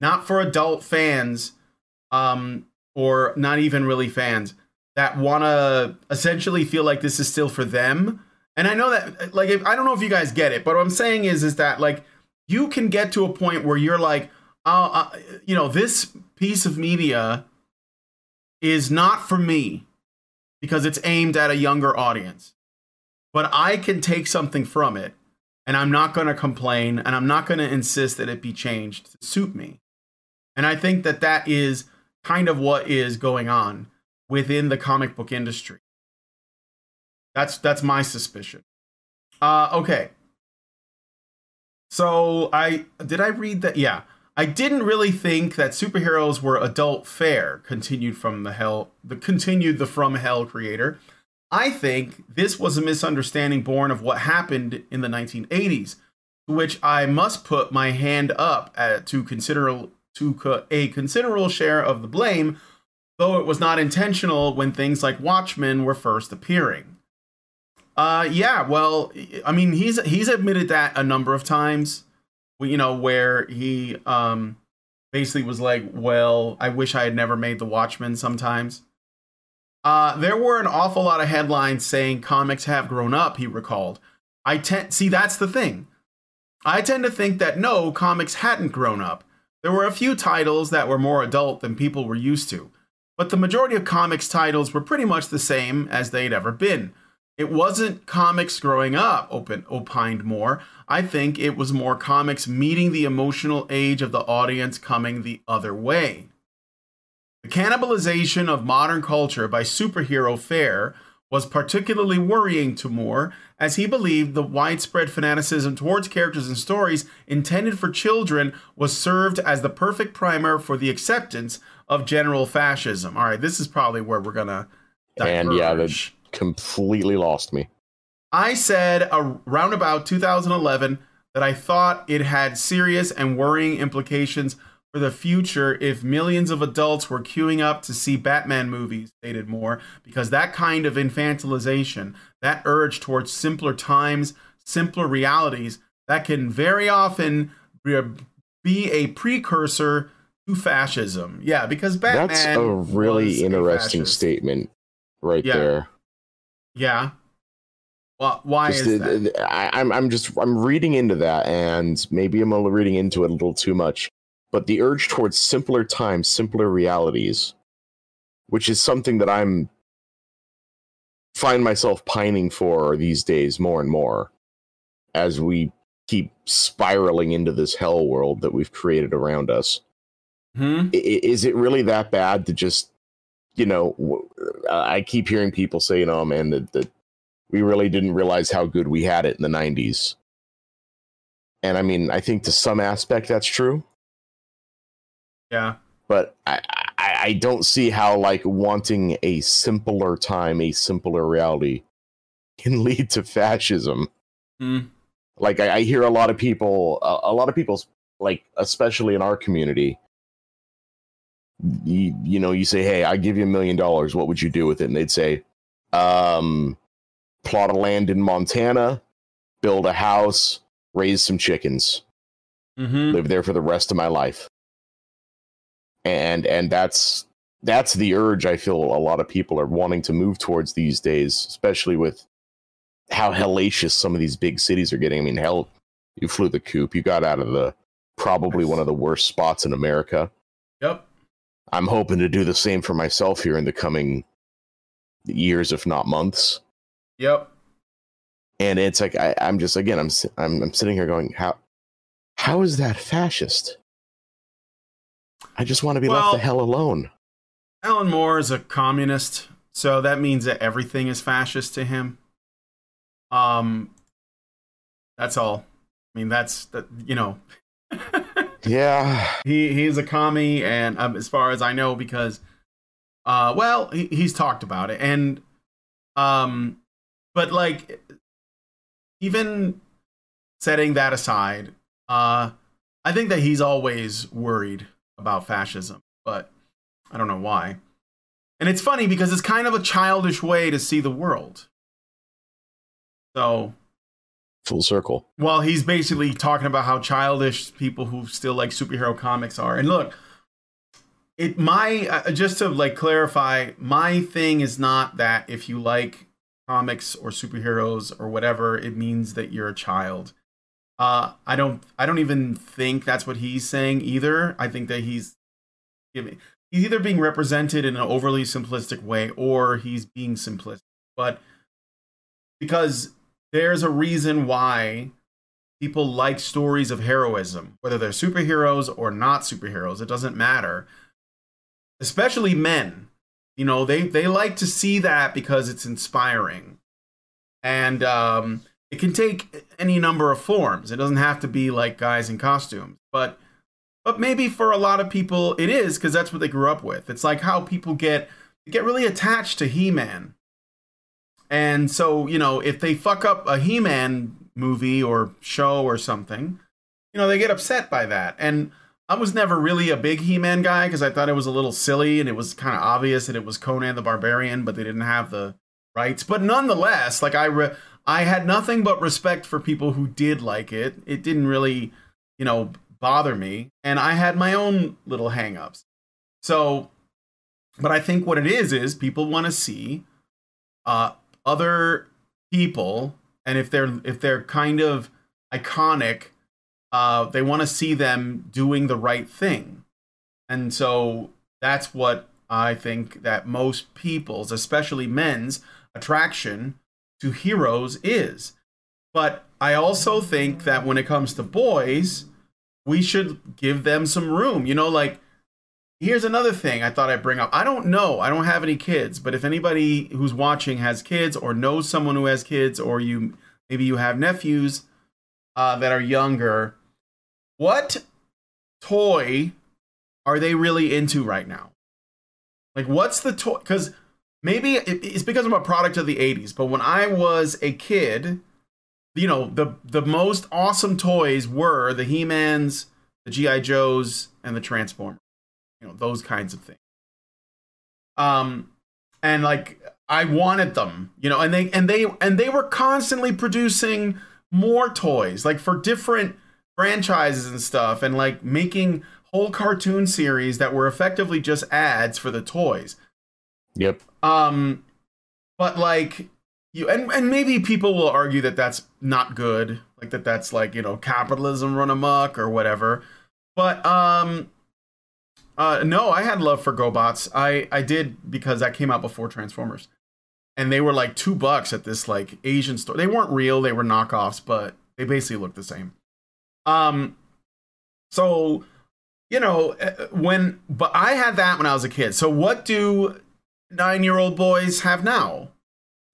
not for adult fans, um, or not even really fans that want to essentially feel like this is still for them. And I know that, like, I don't know if you guys get it, but what I'm saying is, is that like you can get to a point where you're like, uh, uh, you know, this piece of media is not for me because it's aimed at a younger audience. But I can take something from it and I'm not going to complain and I'm not going to insist that it be changed to suit me. And I think that that is kind of what is going on within the comic book industry. That's that's my suspicion. Uh okay. So I did I read that yeah. I didn't really think that superheroes were adult fare, continued from the hell the continued the from hell creator. I think this was a misunderstanding born of what happened in the 1980s, to which I must put my hand up at, to consider to co- a considerable share of the blame, though it was not intentional when things like Watchmen were first appearing. Uh, yeah, well, I mean, he's he's admitted that a number of times you know, where he um basically was like, "Well, I wish I had never made The Watchmen." Sometimes, uh, there were an awful lot of headlines saying comics have grown up. He recalled. I tend see that's the thing. I tend to think that no, comics hadn't grown up. There were a few titles that were more adult than people were used to, but the majority of comics titles were pretty much the same as they'd ever been. It wasn't comics growing up, open, opined Moore. I think it was more comics meeting the emotional age of the audience coming the other way. The cannibalization of modern culture by superhero fare was particularly worrying to Moore, as he believed the widespread fanaticism towards characters and stories intended for children was served as the perfect primer for the acceptance of general fascism. All right, this is probably where we're gonna. Diverge. And yeah, the completely lost me. I said around about 2011 that I thought it had serious and worrying implications for the future if millions of adults were queuing up to see Batman movies, stated Moore, because that kind of infantilization, that urge towards simpler times, simpler realities, that can very often be a precursor to fascism. Yeah, because Batman. That's a really interesting a statement right yeah. there. Yeah. Well, why just, is that? I, I'm I'm just I'm reading into that, and maybe I'm reading into it a little too much. But the urge towards simpler times, simpler realities, which is something that I'm find myself pining for these days more and more, as we keep spiraling into this hell world that we've created around us. Hmm? Is it really that bad to just you know, I keep hearing people say, you know, man, that, that we really didn't realize how good we had it in the 90s. And I mean, I think to some aspect that's true. Yeah. But I, I, I don't see how, like, wanting a simpler time, a simpler reality can lead to fascism. Mm. Like, I, I, hear a lot of people, a, a lot of people, like, especially in our community, you, you know, you say, Hey, I give you a million dollars. What would you do with it? And they'd say, um, plot of land in Montana, build a house, raise some chickens, mm-hmm. live there for the rest of my life. And, and that's, that's the urge I feel a lot of people are wanting to move towards these days, especially with how hellacious some of these big cities are getting. I mean, hell, you flew the coop, you got out of the probably one of the worst spots in America. Yep. I'm hoping to do the same for myself here in the coming years, if not months. Yep. And it's like I, am just again, I'm, I'm I'm sitting here going, how how is that fascist? I just want to be well, left the hell alone. Alan Moore is a communist, so that means that everything is fascist to him. Um, that's all. I mean, that's that. You know. Yeah. He he's a commie, and um, as far as I know, because, uh, well, he, he's talked about it, and, um, but like, even setting that aside, uh, I think that he's always worried about fascism, but I don't know why. And it's funny because it's kind of a childish way to see the world. So, Full circle. Well, he's basically talking about how childish people who still like superhero comics are. And look, it my uh, just to like clarify, my thing is not that if you like comics or superheroes or whatever, it means that you're a child. Uh, I don't I don't even think that's what he's saying either. I think that he's giving he's either being represented in an overly simplistic way or he's being simplistic. But because there's a reason why people like stories of heroism, whether they're superheroes or not superheroes, it doesn't matter. Especially men. You know, they, they like to see that because it's inspiring. And um, it can take any number of forms. It doesn't have to be like guys in costumes. But but maybe for a lot of people it is because that's what they grew up with. It's like how people get get really attached to He-Man and so, you know, if they fuck up a He Man movie or show or something, you know, they get upset by that. And I was never really a big He Man guy because I thought it was a little silly and it was kind of obvious that it was Conan the Barbarian, but they didn't have the rights. But nonetheless, like I, re- I had nothing but respect for people who did like it. It didn't really, you know, bother me. And I had my own little hangups. So, but I think what it is is people want to see uh, other people and if they're if they're kind of iconic uh they want to see them doing the right thing and so that's what i think that most people's especially men's attraction to heroes is but i also think that when it comes to boys we should give them some room you know like Here's another thing I thought I'd bring up. I don't know. I don't have any kids, but if anybody who's watching has kids or knows someone who has kids, or you maybe you have nephews uh, that are younger, what toy are they really into right now? Like, what's the toy? Because maybe it's because I'm a product of the 80s, but when I was a kid, you know, the the most awesome toys were the He-Mans, the GI Joes, and the Transformers you know those kinds of things. Um and like i wanted them you know and they and they and they were constantly producing more toys like for different franchises and stuff and like making whole cartoon series that were effectively just ads for the toys yep um but like you and and maybe people will argue that that's not good like that that's like you know capitalism run amok or whatever but um uh, no, I had love for GoBots. I I did because that came out before Transformers, and they were like two bucks at this like Asian store. They weren't real; they were knockoffs, but they basically looked the same. Um, so you know uh, when, but I had that when I was a kid. So what do nine year old boys have now?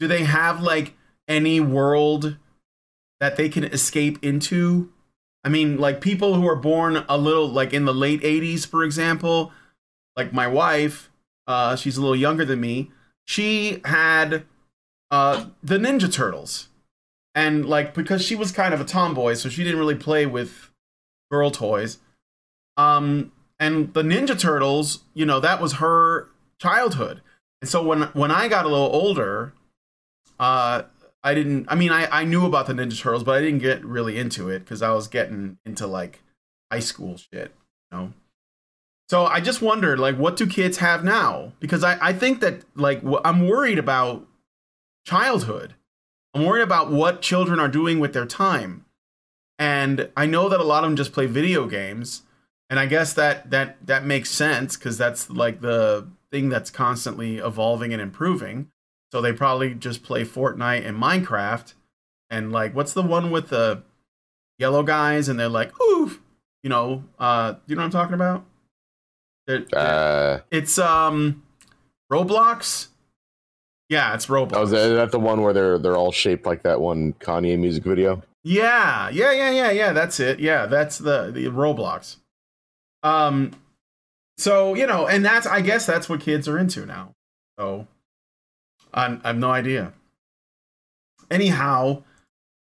Do they have like any world that they can escape into? I mean, like people who are born a little like in the late 80s, for example, like my wife, uh, she's a little younger than me. She had uh, the Ninja Turtles. And like because she was kind of a tomboy, so she didn't really play with girl toys. Um, and the Ninja Turtles, you know, that was her childhood. And so when when I got a little older, uh, I didn't. I mean, I I knew about the Ninja Turtles, but I didn't get really into it because I was getting into like high school shit, you know. So I just wondered, like, what do kids have now? Because I I think that like I'm worried about childhood. I'm worried about what children are doing with their time, and I know that a lot of them just play video games, and I guess that that that makes sense because that's like the thing that's constantly evolving and improving. So they probably just play Fortnite and Minecraft. And like, what's the one with the yellow guys? And they're like, oof, you know, uh, you know what I'm talking about? They're, uh, it's um, Roblox. Yeah, it's Roblox. Oh, is that, is that the one where they're they're all shaped like that one Kanye music video? Yeah, yeah, yeah, yeah, yeah. That's it. Yeah, that's the the Roblox. Um, so you know, and that's I guess that's what kids are into now. So I, I have no idea. Anyhow,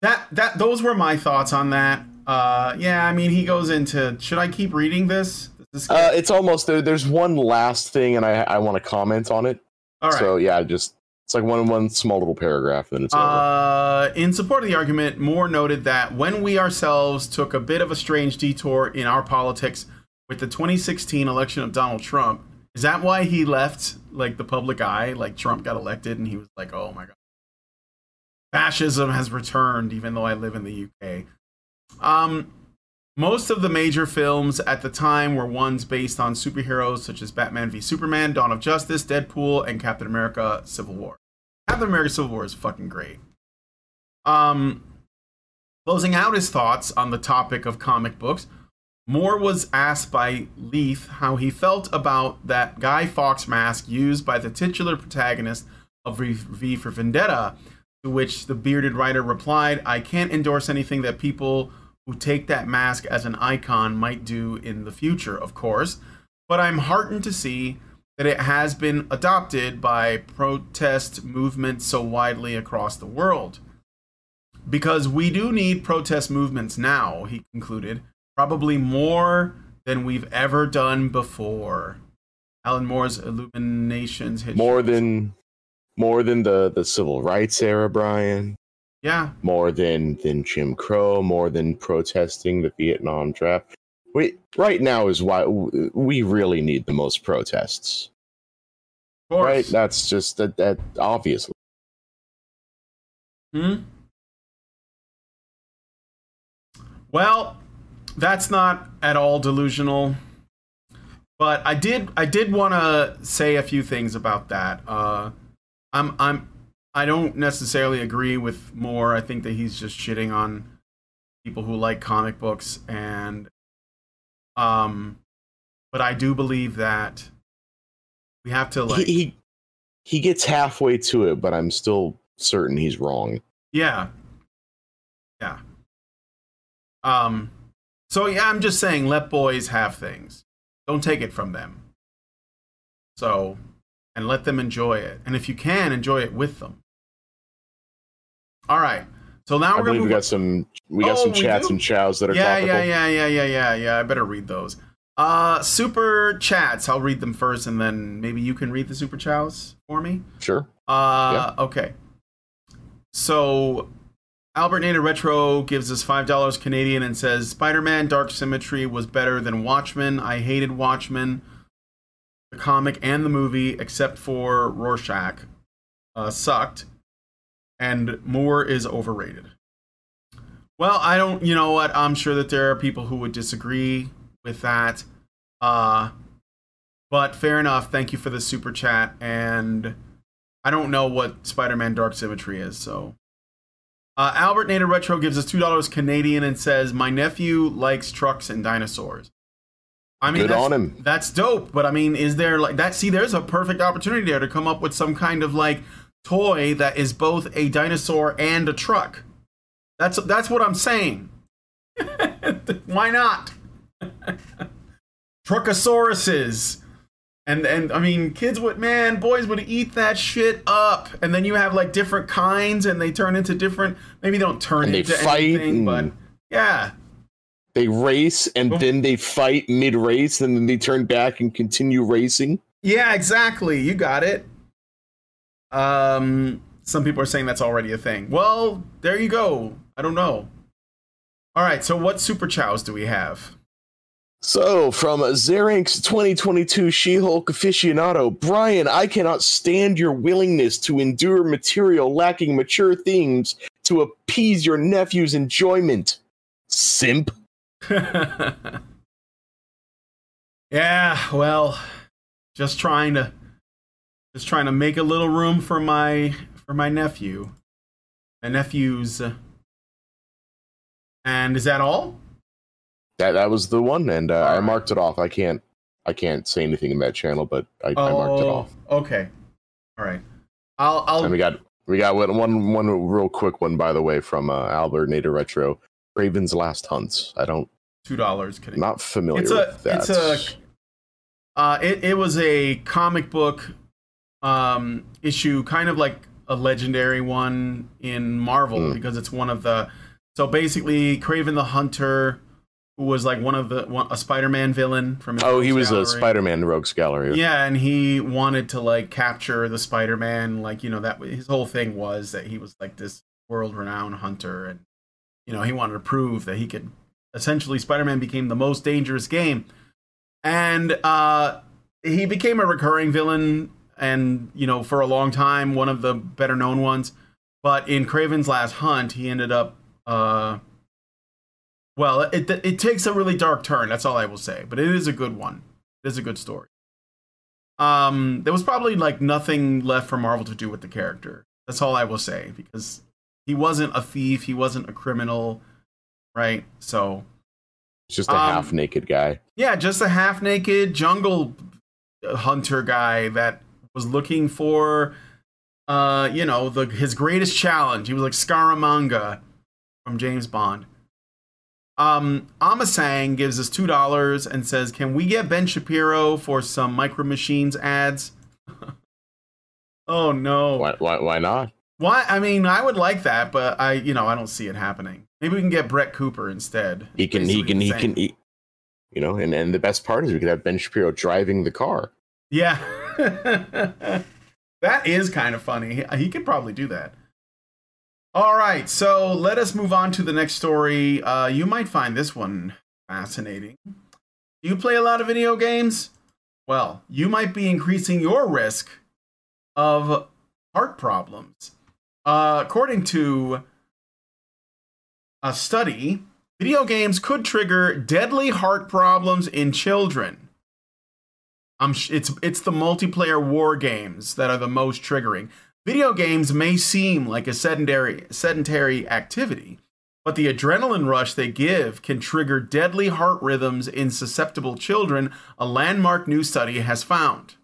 that that those were my thoughts on that. Uh, yeah, I mean, he goes into. Should I keep reading this? this uh, it's almost there. There's one last thing, and I I want to comment on it. All right. So yeah, just It's like one one small little paragraph, and it's over. Uh, in support of the argument, Moore noted that when we ourselves took a bit of a strange detour in our politics with the 2016 election of Donald Trump, is that why he left like the public eye? Like Trump got elected, and he was like, "Oh my god, fascism has returned," even though I live in the UK. Um, most of the major films at the time were ones based on superheroes such as Batman v Superman, Dawn of Justice, Deadpool, and Captain America: Civil War. Captain America Civil War is fucking great. Um, closing out his thoughts on the topic of comic books, Moore was asked by Leith how he felt about that Guy Fawkes mask used by the titular protagonist of V for Vendetta, to which the bearded writer replied, I can't endorse anything that people who take that mask as an icon might do in the future, of course, but I'm heartened to see that it has been adopted by protest movements so widely across the world. Because we do need protest movements now, he concluded, probably more than we've ever done before. Alan Moore's Illuminations hit more than more than the the civil rights era, Brian. Yeah. More than than Jim Crow, more than protesting the Vietnam draft. We, right now is why we really need the most protests. Right? That's just that that obviously. Hmm. Well, that's not at all delusional. But I did I did want to say a few things about that. Uh, I'm I'm I don't necessarily agree with Moore. I think that he's just shitting on people who like comic books and um but I do believe that we have to like he, he he gets halfway to it, but I'm still certain he's wrong. Yeah. Yeah. Um so yeah, I'm just saying let boys have things. Don't take it from them. So and let them enjoy it. And if you can, enjoy it with them. All right. So now we're believe gonna we got some we got Oh, some chats and chows that are yeah, topical. yeah, yeah, yeah, yeah, yeah, yeah. I better read those. Uh, super chats. I'll read them first, and then maybe you can read the super chows for me. Sure. Uh, okay. So, Albert Nader Retro gives us five dollars Canadian and says Spider-Man: Dark Symmetry was better than Watchmen. I hated Watchmen, the comic and the movie, except for Rorschach, uh, sucked, and Moore is overrated. Well, I don't. You know what? I'm sure that there are people who would disagree with that. Uh, but fair enough. Thank you for the super chat and. I don't know what Spider-Man Dark Symmetry is, so. Uh, Albert Nader Retro gives us two dollars Canadian and says, "My nephew likes trucks and dinosaurs." I mean, Good that's, on him. That's dope, but I mean, is there like that? See, there's a perfect opportunity there to come up with some kind of like toy that is both a dinosaur and a truck. That's that's what I'm saying. Why not? Truckosauruses. And and I mean, kids would man, boys would eat that shit up. And then you have like different kinds, and they turn into different. Maybe they don't turn And into fight anything, but yeah, They race and Oh. then they fight mid race, and then they turn back and continue racing. yeah, exactly. You got it. Um, some people are saying that's already a thing. Well, there you go. I don't know. All right, so what super chows do we have? So, from Xerinx 2022 She Hulk aficionado, Brian, I cannot stand your willingness to endure material lacking mature themes to appease your nephew's enjoyment. Simp. yeah, well, just trying to just trying to make a little room for my for my nephew. My nephews. And is that all? That that was the one, and uh, I marked it off. I can't I can't say anything in that channel, but I, I marked it off. Oh, Okay. All right. I'll I'll And we got we got one one one real quick one by the way from uh, Albert Nader Retro. Kraven's Last Hunts. I don't two dollars. Kidding. not familiar It's a- with that. it's a- Uh, it it was a comic book um, issue, kind of like a legendary one in Marvel Hmm. because it's one of the. So basically, Kraven the Hunter, who was like one of the one, a Spider-Man villain from. his Oh, he was a. Spider-Man Rogues Gallery. Yeah, and he wanted to like capture the Spider-Man. Like you know that his whole thing was that he was like this world-renowned hunter, and you know he wanted to prove that he could. Essentially, Spider-Man became the most dangerous game, and uh, he became a recurring villain, and you know for a long time one of the better-known ones. But in Kraven's Last Hunt, he ended up. Uh, well, it it takes a really dark turn. That's all I will say. But it is a good one. It is a good story. Um, there was probably like nothing left for Marvel to do with the character. That's all I will say because he wasn't a thief. He wasn't a criminal, right? So It's just a Um, half-naked guy. yeah, just a half-naked jungle hunter guy that was looking for, uh, you know, the his greatest challenge. He was like Scaramanga from James Bond. Um, Amasang gives us two dollars and says, "Can we get Ben Shapiro for some Micro Machines ads?" oh no! Why, why, why not? Why? I mean, I would like that, but I, you know, I don't see it happening. Maybe we can get Brett Cooper instead. He can, he can, he can eat. You know, and, and the best part is we could have Ben Shapiro driving the car. Yeah. that is kind of funny. He, he could probably do that. All right, so let us move on to the next story. Uh, you might find this one fascinating. Do you play a lot of video games? Well, you might be increasing your risk of heart problems. Uh, according to a study, video games could trigger deadly heart problems in children. It's it's the multiplayer war games that are the most triggering. Video games may seem like a sedentary sedentary activity, but the adrenaline rush they give can trigger deadly heart rhythms in susceptible children, a landmark new study has found.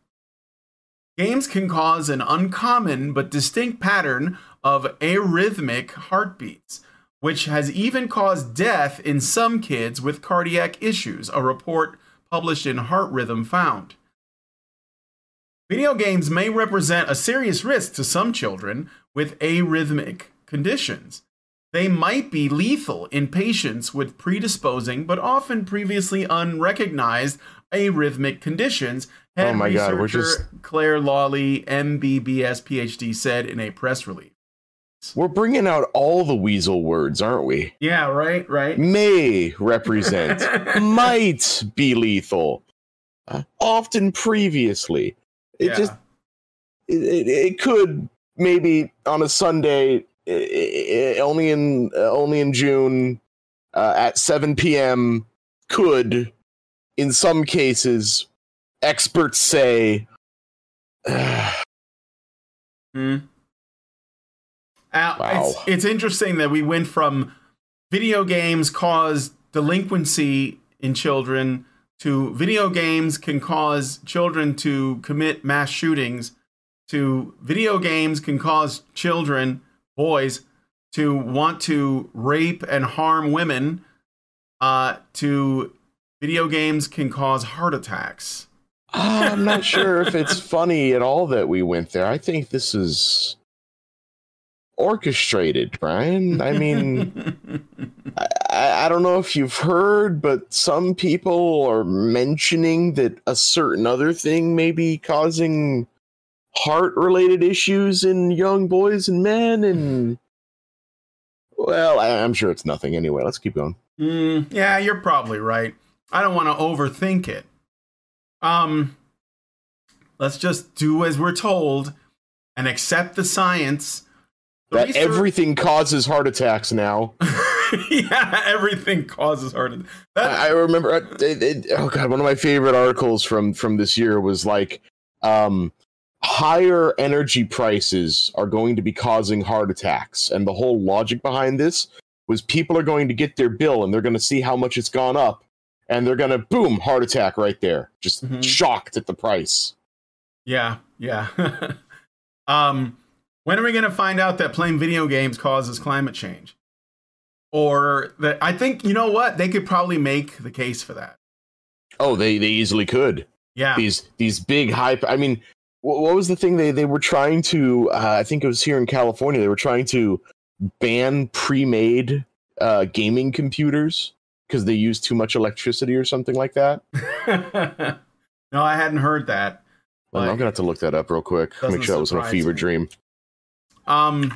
Games can cause an uncommon but distinct pattern of arrhythmic heartbeats, which has even caused death in some kids with cardiac issues, a report published in Heart Rhythm found. Video games may represent a serious risk to some children with arrhythmic conditions. They might be lethal in patients with predisposing but often previously unrecognized arrhythmic conditions. Head Oh my God, we're researcher just- Claire Lawley, MBBS PhD, said in a press release. We're bringing out all the weasel words, aren't we? Yeah, right, right. May represent, might be lethal, uh, often previously. It Yeah. just, it, it, it could maybe on a Sunday, i- i- i- only in uh, only in June, uh, at 7 p.m. Could, in some cases, experts say. Hmm. Uh, Wow. it's, it's interesting that we went from video games cause delinquency in children to video games can cause children to commit mass shootings to video games can cause children, boys, to want to rape and harm women uh, to video games can cause heart attacks. I'm not sure if it's funny at all that we went there. I think this is orchestrated, Brian. I mean, I, I don't know if you've heard, but some people are mentioning that a certain other thing may be causing heart related issues in young boys and men. And, well, I, I'm sure it's nothing anyway. Let's keep going. Mm, yeah, you're probably right. I don't want to overthink it. Um, let's just do as we're told and accept the science. The That research- everything causes heart attacks now. yeah, everything causes heart attacks. That- I I remember. uh, It, it, oh god, one of my favorite articles from from this year was like, um, higher energy prices are going to be causing heart attacks, and the whole logic behind this was people are going to get their bill and they're going to see how much it's gone up, and they're going to boom heart attack right there, just Mhm. shocked at the price. yeah, yeah. um, when are we going to find out that playing video games causes climate change? Or that I think you know what they could probably make the case for that. Oh, they they easily could. Yeah, these these big hype. I mean, what, was the thing they they were trying to? Uh, I think it was here in California. They were trying to ban pre-made uh, gaming computers because they use too much electricity or something like that. no, I hadn't heard that. I'm gonna have to look that up real quick. Make sure that wasn't a fever me. dream. Um,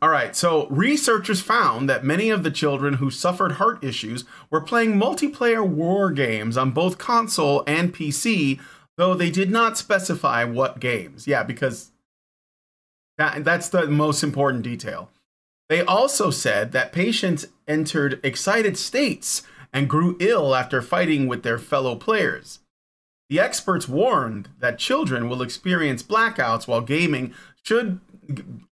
all right. So researchers found that many of the children who suffered heart issues were playing multiplayer war games on both console and PC, though they did not specify what games. Yeah, because that, that's the most important detail. They also said that patients entered excited states and grew ill after fighting with their fellow players. The experts warned that children will experience blackouts while gaming should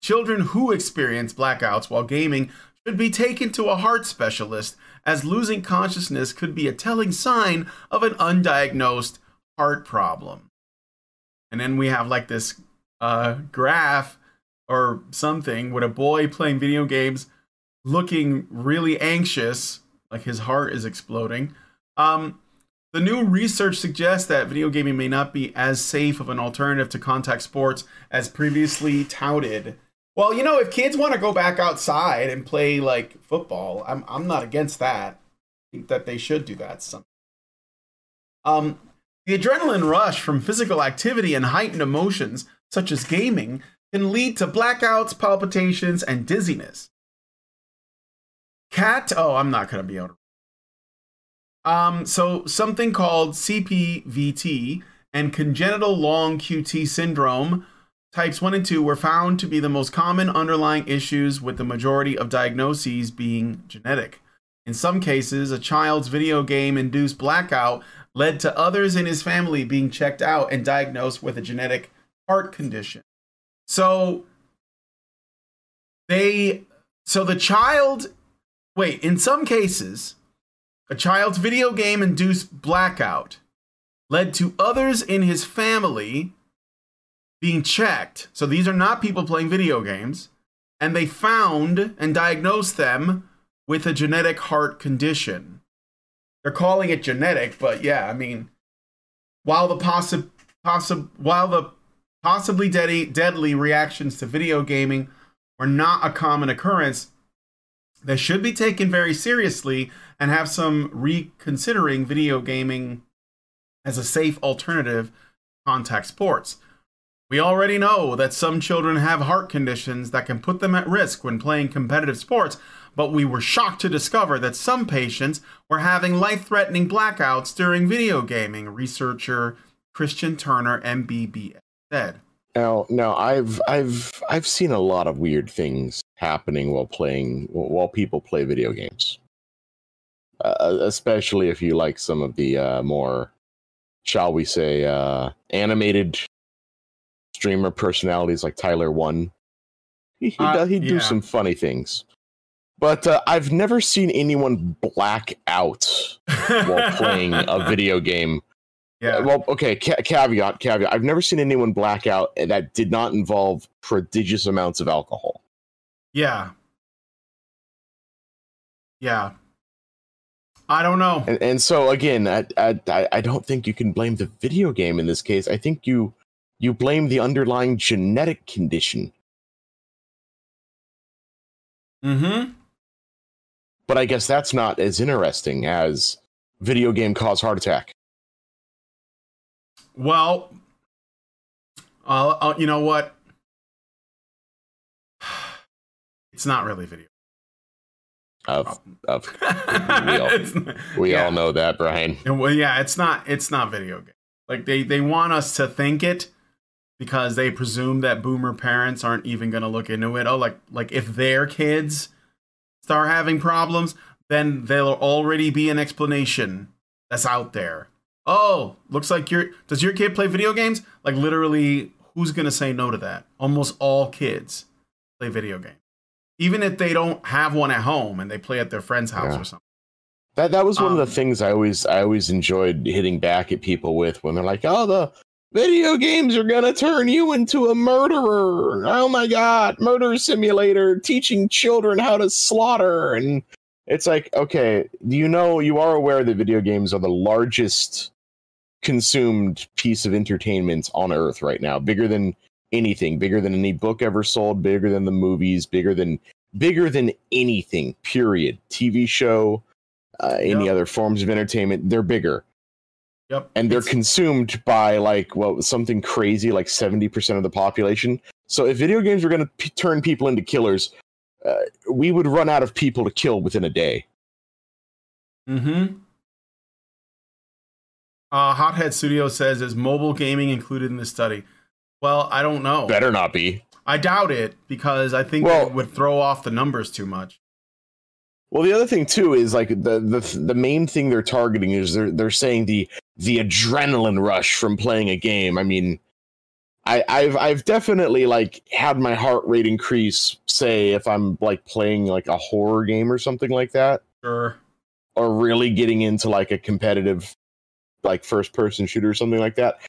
children who experience blackouts while gaming should be taken to a heart specialist as losing consciousness could be a telling sign of an undiagnosed heart problem. And then we have like this uh, graph or something with a boy playing video games looking really anxious, like his heart is exploding. Um, the new research suggests that video gaming may not be as safe of an alternative to contact sports as previously touted. Well, you know, if kids want to go back outside and play like football, I'm I'm not against that. I think that they should do that. Some. Um, the adrenaline rush from physical activity and heightened emotions, such as gaming, can lead to blackouts, palpitations, and dizziness. Cat, oh, I'm not to be able to. Um, so something called CPVT and congenital long QT syndrome types 1 and 2 were found to be the most common underlying issues with the majority of diagnoses being genetic. In some cases, a child's video game induced blackout led to others in his family being checked out and diagnosed with a genetic heart condition. So they so the child wait, in some cases a child's video game induced blackout led to others in his family being checked. So these are not people playing video games. And they found and diagnosed them with a genetic heart condition. They're calling it genetic, but yeah, I mean, while the possi- possi- while the possibly deadly, deadly reactions to video gaming are not a common occurrence, they should be taken very seriously and have some reconsidering video gaming as a safe alternative to contact sports. We already know that some children have heart conditions that can put them at risk when playing competitive sports, but we were shocked to discover that some patients were having life threatening blackouts during video gaming, researcher Christian Turner, MBBS, said. Now, now I've I've I've seen a lot of weird things happening while playing while people play video games. Uh, especially if you like some of the uh, more, shall we say, uh, animated streamer personalities like Tyler1. He he, Uh, does, he do yeah. some funny things, but uh, I've never seen anyone black out while playing a video game. yeah. Well, okay, ca- caveat, caveat. I've never seen anyone black out that did not involve prodigious amounts of alcohol. Yeah. Yeah. I don't know. And, and so again, I, I I- don't think you can blame the video game in this case. I think you you blame the underlying genetic condition. Mm-hmm. But I guess that's not as interesting as video game cause heart attack. Well, uh, uh, you know what? It's not really video. Of of we all, not- we yeah. all know that, Brian. And, well, yeah, it's not. It's not video game. Like they they want us to think it because they presume that boomer parents aren't even going to look into it. Oh, like like if their kids start having problems, then there'll already be an explanation that's out there. Oh, looks like your does your kid play video games? Like literally, who's going to say no to that? Almost all kids play video games, even if they don't have one at home and they play at their friend's house Yeah. or something. That that was one of Um, the things I always I always enjoyed hitting back at people with when they're like, "Oh, the video games are gonna turn you into a murderer." Oh my god, murder simulator teaching children how to slaughter, and it's like, okay, do you know you are aware that video games are the largest consumed piece of entertainment on Earth right now, bigger than anything, bigger than any book ever sold, bigger than the movies, bigger than bigger than anything. Period. TV show uh, any other forms of entertainment, they're bigger Yep. and they're It's- consumed by like well something crazy like 70% of the population. So if video games were going to p- turn people into killers, uh, we would run out of people to kill within a day. Mm-hmm. Uh, Hothead Studio says, is mobile gaming included in this study? Well, I don't know. Better not be. I doubt it because I think Well- it would throw off the numbers too much. Well, the other thing too is like the the the main thing they're targeting is they're they're saying the the adrenaline rush from playing a game. I mean, I I've I've definitely like had my heart rate increase. Say if I'm like playing like a horror game or something like that, Sure. or really getting into like a competitive like first person shooter or something like that.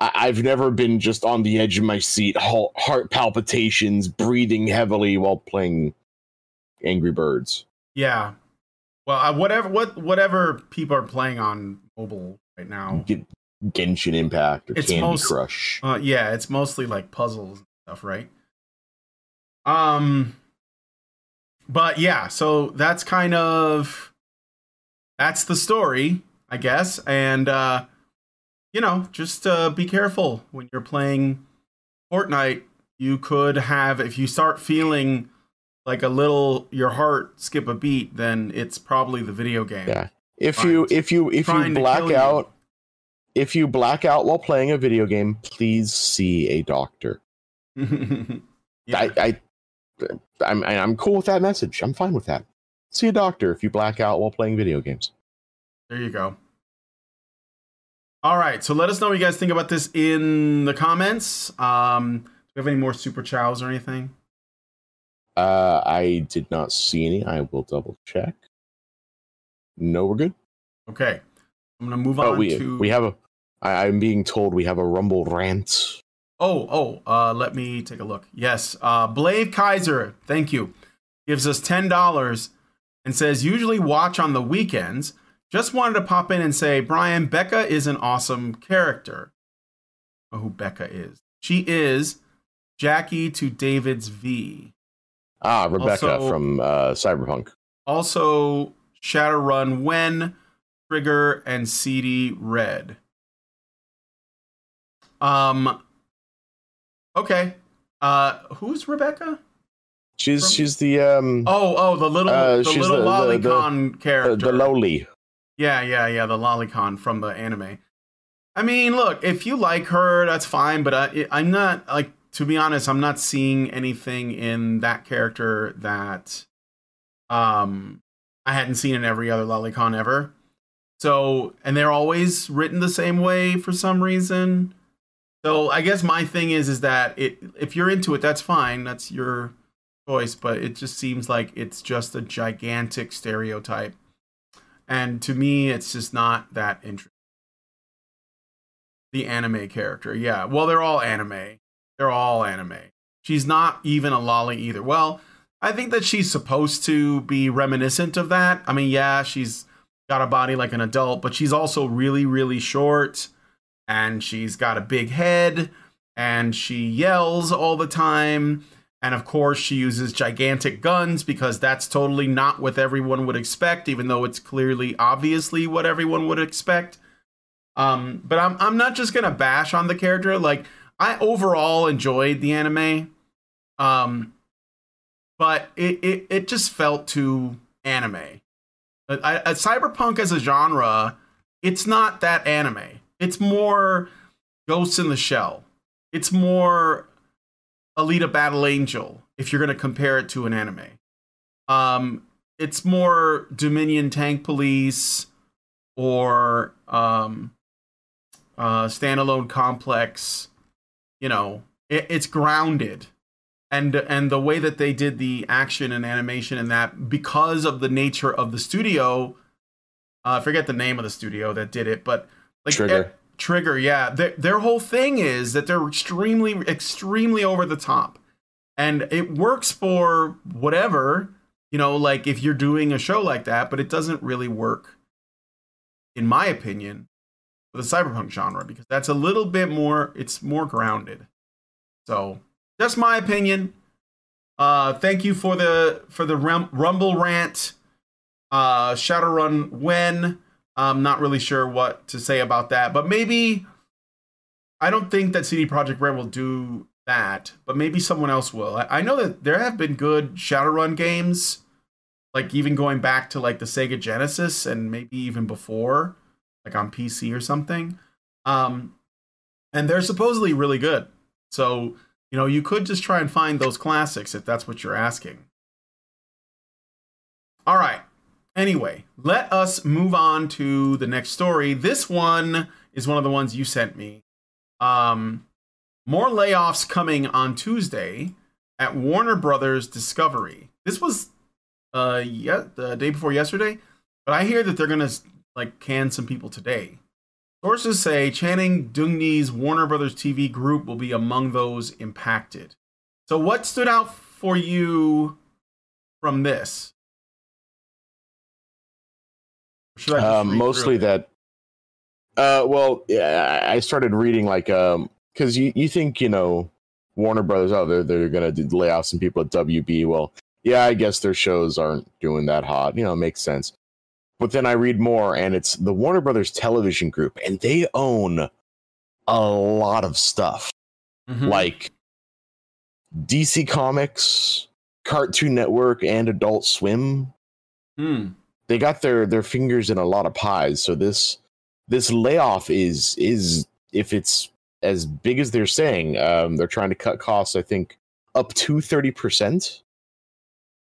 I- I've never been just on the edge of my seat, heart palpitations, breathing heavily while playing Angry Birds. Yeah. Well, uh, whatever what whatever people are playing on mobile right now. Get Genshin Impact or It's Candy most- Crush. Uh, yeah, it's mostly like puzzles and stuff, right? Um, but yeah, so that's kind of that's the story, I guess, and uh, you know, just uh, be careful when you're playing Fortnite. You could have if you start feeling like a little your heart skip a beat, then it's probably the video game. Yeah. If you if you if you black kill you. out if you black out while playing a video game, please see a doctor. yeah. I, I I'm I'm cool with that message. I'm fine with that. See a doctor if you black out while playing video games. There you go. All right, so let us know what you guys think about this in the comments. Um, do we have any more super chats or anything? Uh, I did not see any. I will double check. No, we're good. Okay, I'm gonna move Oh, on we to. we have a. I, I'm being told we have a Rumble rant. Oh, oh, uh, let me take a look. Yes, uh, Blade Kaiser, thank you, gives us ten dollars and says usually watch on the weekends. Just wanted to pop in and say, Brian, Becca is an awesome character. Oh, who Becca is? She is Jackie to David's V. Ah, Rebecca Also- from uh, Cyberpunk. Also, Shadowrun When, Trigger, and CD Red. Um. Okay. Uh, who's Rebecca? She's From- she's the um Oh, oh, the little, Uh, the she's little the- the- the- lolicon character. the, the lowly. Yeah, yeah, yeah, the lolicon from the anime. I mean, look, if you like her, that's fine. But I, I'm not like to be honest, I'm not seeing anything in that character that um I hadn't seen in every other lolicon ever. So, and they're always written the same way for some reason. So, I guess my thing is is that it if you're into it, that's fine. That's your choice, but it just seems like it's just a gigantic stereotype. And to me, it's just not that interesting. The anime character, yeah. Well, they're all anime. They're all anime. She's not even a lolly either. Well, I think that she's supposed to be reminiscent of that. I mean, yeah, she's got a body like an adult, but she's also really, really short and she's got a big head and she yells all the time. And of course, she uses gigantic guns because that's totally not what everyone would expect, even though it's clearly, obviously, what everyone would expect. Um, but I'm I'm not just gonna bash on the character. Like I overall enjoyed the anime, um, but it it, it just felt too anime. I, cyberpunk as a genre, it's not that anime. It's more Ghosts in the Shell. It's more Alita Battle Angel if you're going to compare it to an anime. Um, it's more Dominion Tank Police or um, uh, Standalone Complex. You know, it, it's grounded, and and the way that they did the action and animation and that because of the nature of the studio, uh, I forget the name of the studio that did it, but like Trigger. Trigger, yeah. Their, their whole thing is that they're extremely, extremely over the top. And it works for whatever, you know, like if you're doing a show like that, but it doesn't really work, in my opinion, for the cyberpunk genre because that's a little bit more, it's more grounded. So, just my opinion. Uh, thank you for the for the rum, rumble rant. Uh, Shadowrun when I'm not really sure what to say about that, but maybe I don't think that CD Projekt Red will do that, but maybe someone else will. I, I know that there have been good Shadowrun games, like even going back to like the Sega Genesis and maybe even before, like on PC or something. Um, and they're supposedly really good. So you know you could just try and find those classics if that's what you're asking. All right. Anyway, let us move on to the next story. This one is one of the ones you sent me. Um, more layoffs coming on Tuesday at Warner Brothers Discovery. This was uh yeah the day before yesterday, but I hear that they're gonna like can some people today. Sources say Channing Dungey's Warner Brothers TV group will be among those impacted. So, what stood out for you from this? Um, mostly that. Uh, well, yeah, I started reading like um, because you you think you know Warner Brothers, oh, they're they're gonna lay off some people at WB. Well, yeah, I guess their shows aren't doing that hot. You know, it makes sense. But then I read more, and it's the Warner Brothers Television Group, and they own a lot of stuff, mm-hmm. like DC Comics, Cartoon Network, and Adult Swim. Mm they got their their fingers in a lot of pies. So this this layoff is is if it's as big as they're saying, um, they're trying to cut costs. I think up to thirty percent.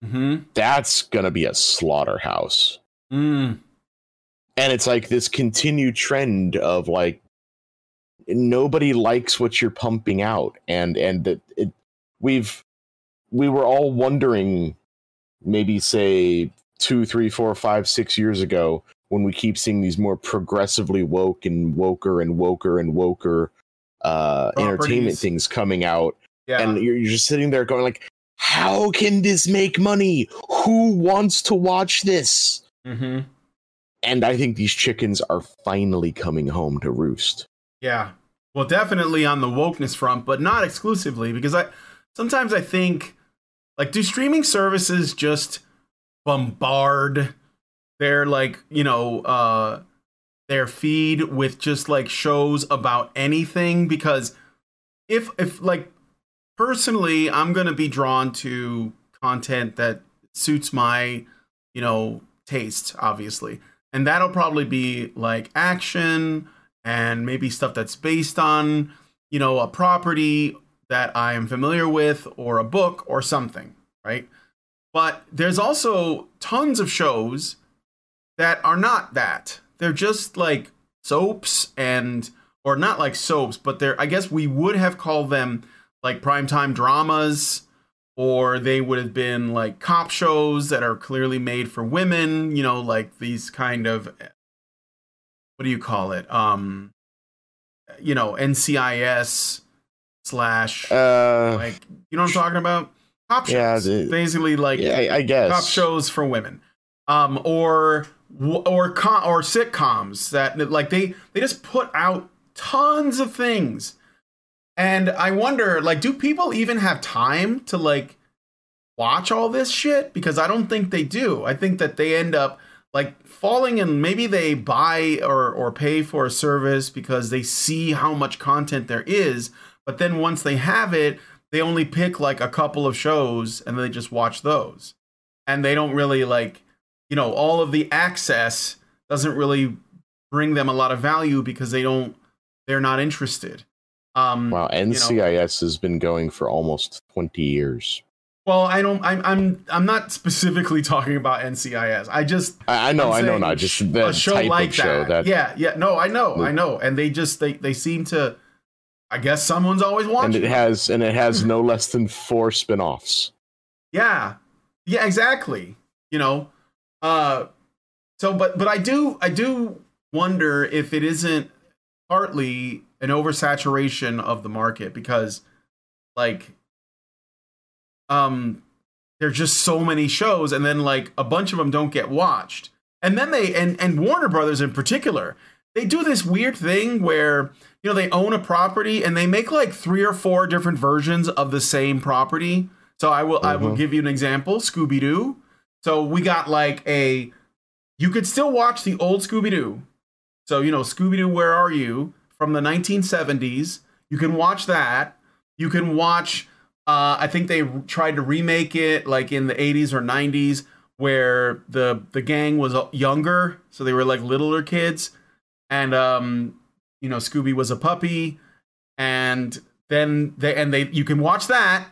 Mm-hmm. That's gonna be a slaughterhouse. Mm. And it's like this continued trend of like nobody likes what you're pumping out, and and that it, we've we were all wondering maybe say two, three, four, five, six years ago when we keep seeing these more progressively woke and woker and woker and woker uh, entertainment things coming out. Yeah. And you're, you're just sitting there going like, how can this make money? Who wants to watch this? Mm-hmm. And I think these chickens are finally coming home to roost. Yeah. Well, definitely on the wokeness front, but not exclusively because I sometimes I think like do streaming services just bombard their like you know uh their feed with just like shows about anything because if if like personally i'm to be drawn to content that suits my you know taste obviously. And that'll probably be like action and maybe stuff that's based on you know a property that i am familiar with or a book or something right but there's also tons of shows that are not that. They're just like soaps and or not like soaps, but they're I guess we would have called them like primetime dramas or they would have been like cop shows that are clearly made for women, you know, like these kind of what do you call it? Um you know, NCIS slash uh, like you know what I'm talking about? Cop shows. Yeah, the, basically like yeah, I, I, guess cop shows for women, um, or or com- or sitcoms that like they they just put out tons of things, and I wonder like do people even have time to like watch all this shit? Because I don't think they do. I think that they end up like falling and maybe they buy or or pay for a service because they see how much content there is but then once they have it they only pick like a couple of shows and they just watch those. And they don't really like, you know, all of the access doesn't really bring them a lot of value because they don't they're not interested. Um Wow, NCIS you know, has been going for almost 20 years. Well, I don't. I'm. I'm. I'm not specifically talking about NCIS. I just. I, know. I know. Not just that a show type like of show. That. that. Yeah. Yeah. No. I know. I know. And they just. They. They seem to I guess someone's always watching. And it has and it has no less than four spin-offs. Yeah. Yeah, exactly. You know. Uh so but but I do I do wonder if it isn't partly an oversaturation of the market because like um there's just so many shows and then like a bunch of them don't get watched. And then they and and Warner Brothers in particular, they do this weird thing where you know they own a property and they make like three or four different versions of the same property so i will mm-hmm. i will mm-hmm. give you an example scooby-doo so we got like a you could still watch the old Scooby Doo. So, you know, Scooby Doo, Where Are You from the 1970s. You can watch that. You can watch, uh, I think they tried to remake it like in the 80s or 90s where the the gang was younger, so they were like littler kids, and um, you know, Scooby was a puppy, and then they and they you can watch that.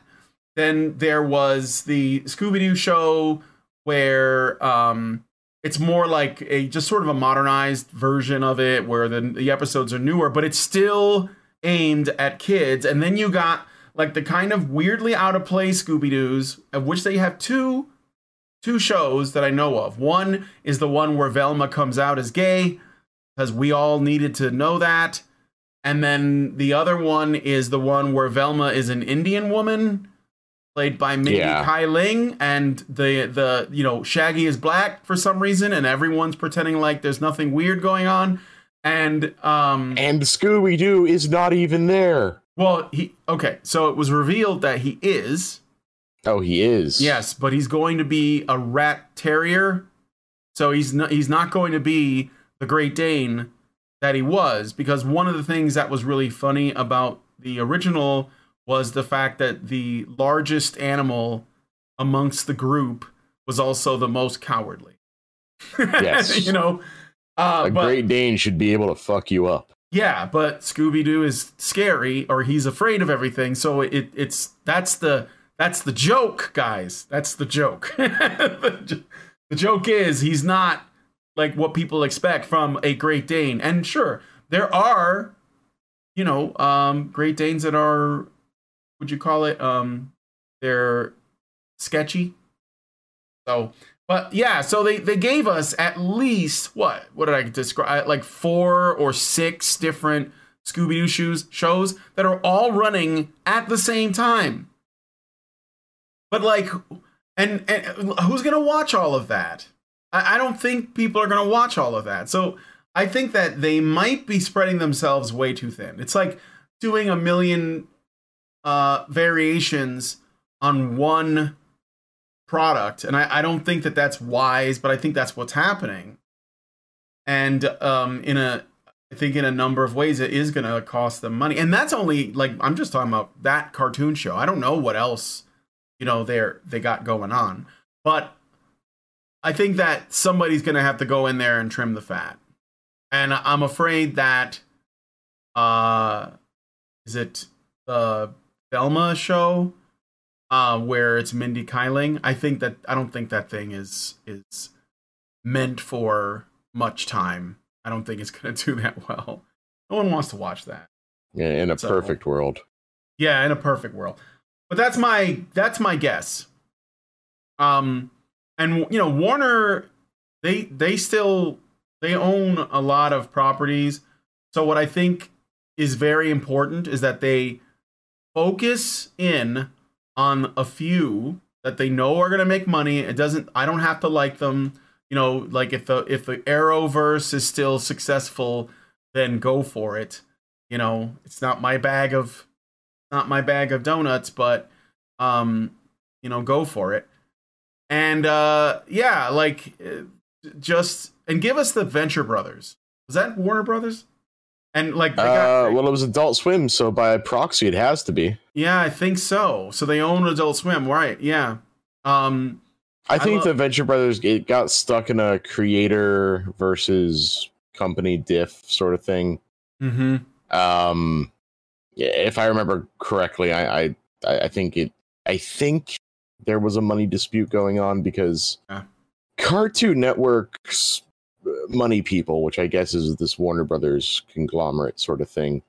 Then there was the Scooby Doo show where um, it's more like a just sort of a modernized version of it, where the the episodes are newer, but it's still aimed at kids. And then you got like the kind of weirdly out of place Scooby Doo's, of which they have two two shows that I know of. One is the one where Velma comes out as gay, because we all needed to know that. And then the other one is the one where Velma is an Indian woman, played by Mindy Yeah. Kaling, and the the you know Shaggy is black for some reason, and everyone's pretending like there's nothing weird going on. And um, And Scooby Doo is not even there. well, he okay. So it was revealed that he is. Oh, he is. Yes, but he's going to be a rat terrier. So he's not he's not going to be the Great Dane that he was because one of the things that was really funny about the original was the fact that the largest animal amongst the group was also the most cowardly. Yes. you know. Uh, A but, Great Dane should be able to fuck you up. yeah, but Scooby Doo is scary, or he's afraid of everything. So it it's that's the that's the joke, guys. That's the joke. the, the joke is he's not like what people expect from a Great Dane. And sure, there are, you know, um, Great Danes that are, would you call it? Um, they're sketchy. So, but yeah, so they they gave us at least what what did I describe like four or six different Scooby Doo shoes shows that are all running at the same time. But like, and, and who's gonna watch all of that? I, I don't think people are gonna watch all of that. So I think that they might be spreading themselves way too thin. It's like doing a million uh, variations on one product, and I, I don't think that that's wise. But I think that's what's happening. And um, in a I think in a number of ways it is going to cost them money. And that's only like I'm just talking about that cartoon show. I don't know what else, you know, they're they got going on. But I think that somebody's going to have to go in there and trim the fat. And I'm afraid that uh is it the Velma show uh where it's Mindy Kaling? I think that I don't think that thing is is meant for much time. I don't think it's going to do that well. No one wants to watch that. Yeah, in a So- perfect world. Yeah, in a perfect world. But that's my that's my guess. Um and you know Warner they they still they own a lot of properties. So what I think is very important is that they focus in on a few that they know are going to make money. It doesn't I don't have to like them. You know, like if the if the Arrowverse is still successful, then go for it. You know, it's not my bag of not my bag of donuts, but um, you know, go for it. And uh yeah, like uh, just and give us the Venture Brothers. Was that Warner Brothers? And like they got, Uh, well, it was Adult Swim, so by proxy, it has to be. yeah, I think so. So they own Adult Swim, right? Yeah. Um I I think the Venture Brothers it got stuck in a creator versus company diff sort of thing. mhm. Um, yeah, if I remember correctly, I, I I think it. I think there was a money dispute going on because Yeah. Cartoon Network's uh, money people, which I guess is this Warner Brothers conglomerate sort of thing,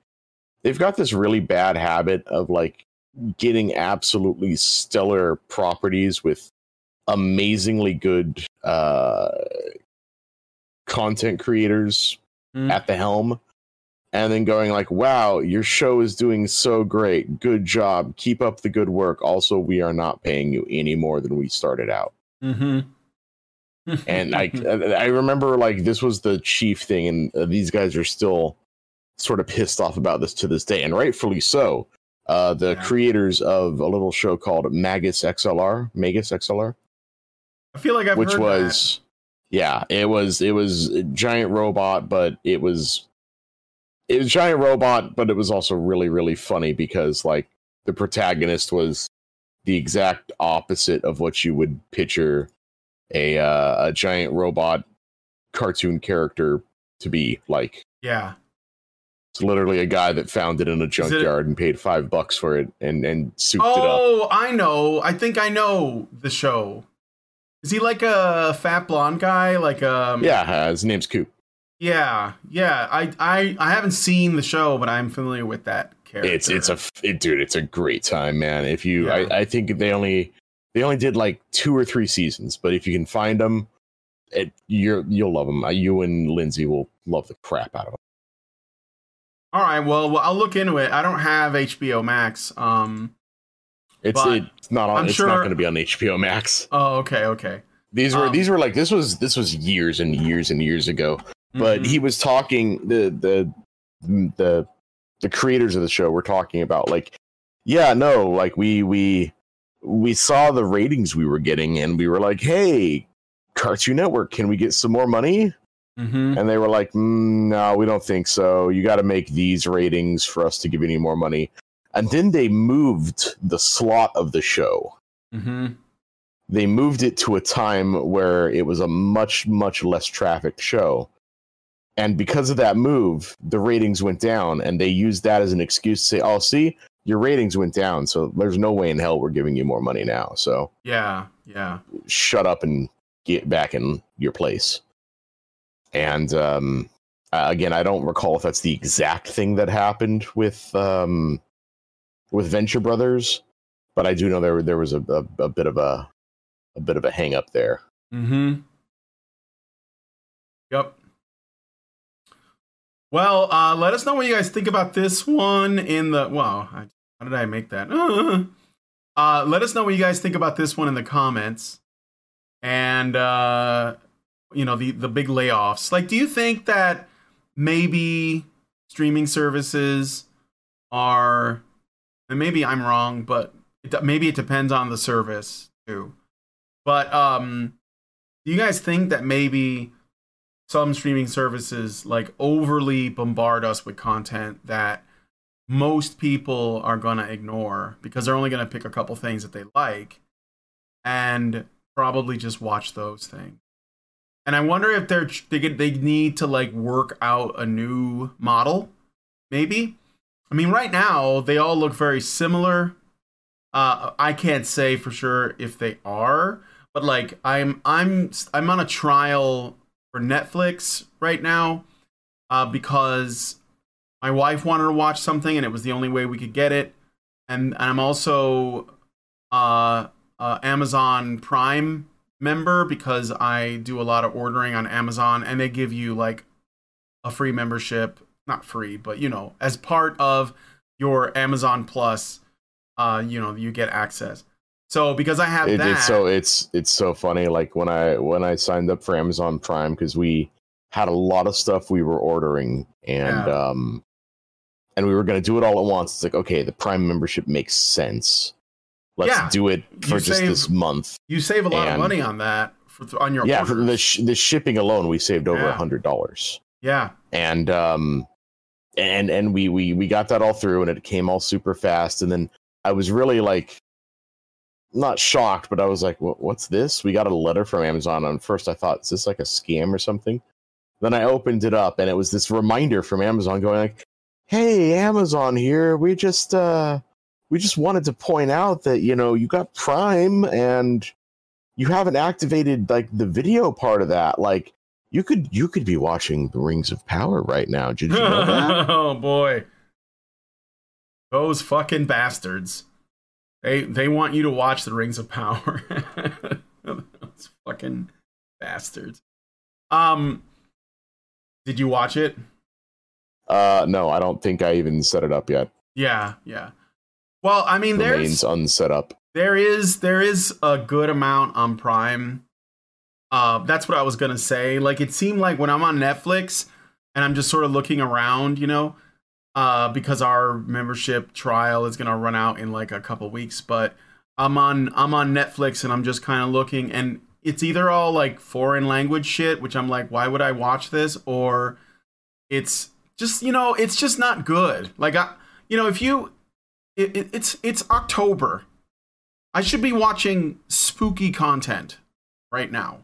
they've got this really bad habit of like getting absolutely stellar properties with amazingly good uh content creators Mm. at the helm and then going like wow your show is doing so great. Good job. Keep up the good work. Also we are not paying you any more than we started out. Mhm. and i i remember like this was the chief thing and uh, these guys are still sort of pissed off about this to this day and rightfully so. Uh the Yeah. creators of a little show called Megas XLR Megas XLR I feel like I've which was Yeah, it was it was a giant robot, but it was it was giant robot, but it was also really really funny because like the protagonist was the exact opposite of what you would picture a uh, a giant robot cartoon character to be like. Yeah. It's literally a guy that found it in a junkyard and paid five bucks for it and and souped it up. Oh, I know. I think I know the show. Is he like a fat blonde guy? Like um Yeah, uh, his name's Coop. Yeah, yeah. I I I haven't seen the show, but I'm familiar with that character. It's it's a it, dude. It's a great time, man. If you, Yeah. I, I think they only they only did like two or three seasons, but if you can find them, it you're you'll love them. You and Lindsay will love the crap out of them. All right, well, well, I'll look into it. I don't have HBO Max. Um It's it's not on. I'm it's sure- not going to be on HBO Max. oh, okay, okay. These were Um, these were like this was this was years and years and years ago. But Mhm. he was talking the the the the creators of the show were talking about like yeah no like we we we saw the ratings we were getting and we were like hey cartoon network can we get some more money Mhm. and they were like mm, no we don't think so you got to make these ratings for us to give you any more money and then they moved the slot of the show Mhm. they moved it to a time where it was a much much less trafficked show and because of that move the ratings went down and they used that as an excuse to say oh see your ratings went down so there's no way in hell we're giving you more money now so Yeah, yeah. shut up and get back in your place and um uh, again i don't recall if that's the exact thing that happened with um with venture brothers but i do know there there was a, a, a bit of a a bit of a hang up there Mhm. Well, uh, let us know what you guys think about this one in the. Wow, I, how did I make that? Uh, let us know what you guys think about this one in the comments, and uh, you know the the big layoffs. Like, do you think that maybe streaming services are, and maybe I'm wrong, but it, maybe it depends on the service too. But um, do you guys think that maybe some streaming services like overly bombard us with content that most people are gonna ignore because they're only gonna pick a couple things that they like and probably just watch those things. And I wonder if they're they get they need to like work out a new model, maybe. I mean, right now they all look very similar. Uh, I can't say for sure if they are, but like I'm I'm I'm on a trial for Netflix right now uh, because my wife wanted to watch something and it was the only way we could get it, and, and I'm also uh, uh, Amazon Prime member because I do a lot of ordering on Amazon and they give you like a free membership, not free, but you know, as part of your Amazon Plus, uh, you know, you get access. So because I have it, that, it's so it's it's so funny like when i when i signed up for amazon prime because we had a lot of stuff we were ordering and Yeah. um and we were going to do it all at once. It's like okay the prime membership makes sense. Let's Yeah. do it for You just save- this month. you save a lot of money on that for on your yeah for the sh- the shipping alone we saved over a Yeah. hundred dollars. Yeah. And um and and we we we got that all through and it came all super fast. And then i was really like not shocked but i was like what's this we got a letter from amazon and first i thought is this like a scam or something then i opened it up and it was this reminder from amazon going like hey amazon here we just uh we just wanted to point out that you know you got prime and you haven't activated like the video part of that like you could you could be watching the Rings of Power right now. Did you know that? oh boy. Those fucking bastards. They they want you to watch the Rings of Power. Those fucking bastards. Um Did you watch it? uh, no, I don't think I even set it up yet. Yeah, yeah. Well, I mean Remains there's unset up. there is there is a good amount on Prime. Uh, that's what I was gonna say. Like it seemed like when I'm on Netflix and I'm just sort of looking around, you know, uh, because our membership trial is gonna run out in like a couple weeks. But I'm on I'm on Netflix and I'm just kind of looking, and it's either all like foreign language shit, which I'm like, why would I watch this? Or it's just, you know, it's just not good. Like, I, you know, if you, it, it, it's it's October. I should be watching spooky content right now.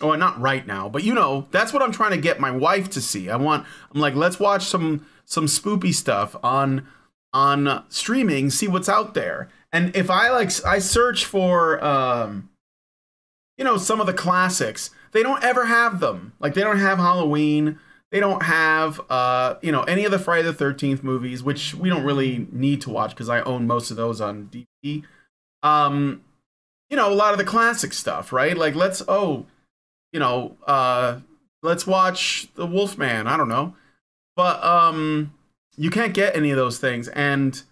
Oh, not right now, but you know, that's what I'm trying to get my wife to see. I want I'm like, let's watch some some spoopy stuff on on streaming, see what's out there. And if I like I search for um you know, some of the classics, they don't ever have them. Like they don't have Halloween, they don't have uh, you know, any of the Friday the 13th movies, which we don't really need to watch cuz I own most of those on DVD. Um you know, a lot of the classic stuff, right? Like let's oh, you know, uh, let's watch The Wolfman. I don't know, but um, you can't get any of those things. And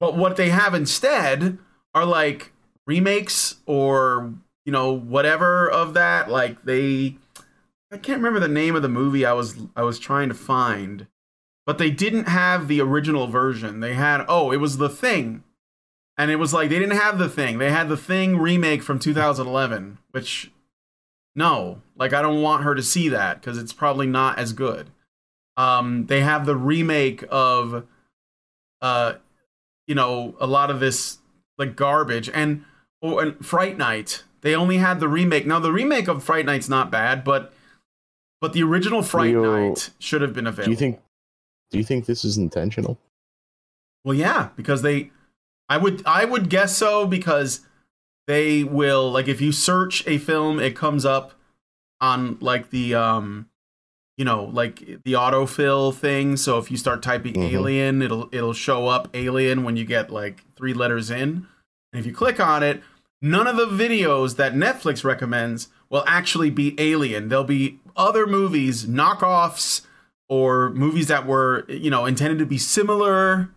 but what they have instead are like remakes or you know whatever of that. Like they, I can't remember the name of the movie I was I was trying to find, but they didn't have the original version. They had oh, it was The Thing. And it was like they didn't have the thing. They had the thing remake from 2011, which no, like I don't want her to see that because it's probably not as good. Um, they have the remake of, uh, you know, a lot of this like garbage and oh, and Fright Night. They only had the remake. Now the remake of Fright Night's not bad, but but the original Fright Night should have been available. Do you think? Do you think this is intentional? Well, yeah, because they, I would I would guess so because they will like if you search a film it comes up on like the um you know like the autofill thing. So if you start typing Mhm. alien it'll it'll show up alien when you get like three letters in. And if you click on it none of the videos that netflix recommends will actually be alien. There'll be other movies knockoffs or movies that were you know intended to be similar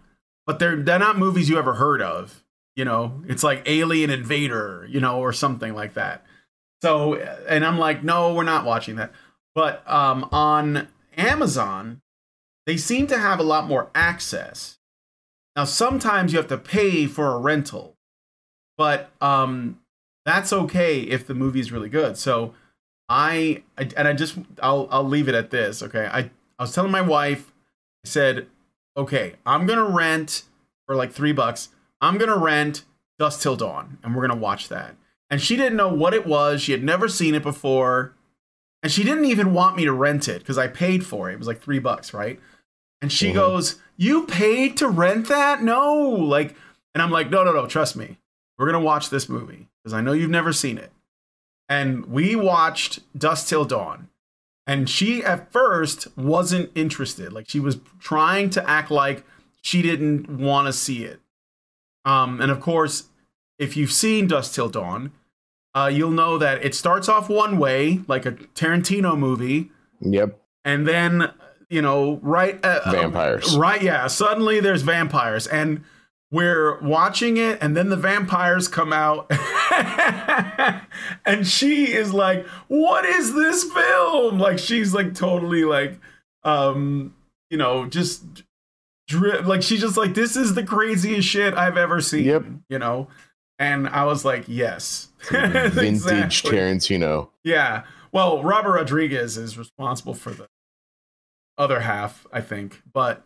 but they're they're not movies you ever heard of. You know it's like alien invader you know or something like that. So and i'm like no we're not watching that but um on amazon they seem to have a lot more access. Now sometimes you have to pay for a rental but um that's okay if the movie is really good. So i, I and i just i'll i'll leave it at this okay? I i was telling my wife i said okay i'm gonna rent for like three bucks. I'm gonna rent Dusk Till Dawn, and we're gonna watch that. And she didn't know what it was. She had never seen it before, and she didn't even want me to rent it because I paid for it. It was like three bucks, right? And she Mhm. goes, "You paid to rent that? No!" Like, and I'm like, "No, no, no. Trust me. We're gonna watch this movie because I know you've never seen it." And we watched Dusk Till Dawn. And she at first wasn't interested. Like she was trying to act like she didn't want to see it. Um, and of course, if you've seen Dusk Till Dawn, uh, you'll know that it starts off one way, like a Tarantino movie, Yep. and then you know, right, uh, uh, Vampires. right, yeah. Suddenly, there's vampires, and we're watching it, and then the vampires come out, and she is like, "What is this film?" Like she's like totally like, um, you know, just drip. Like she's just like, "This is the craziest shit I've ever seen." Yep. You know, and I was like, "Yes." Vintage Exactly. Tarantino. Yeah. Well, Robert Rodriguez is responsible for the other half, I think. But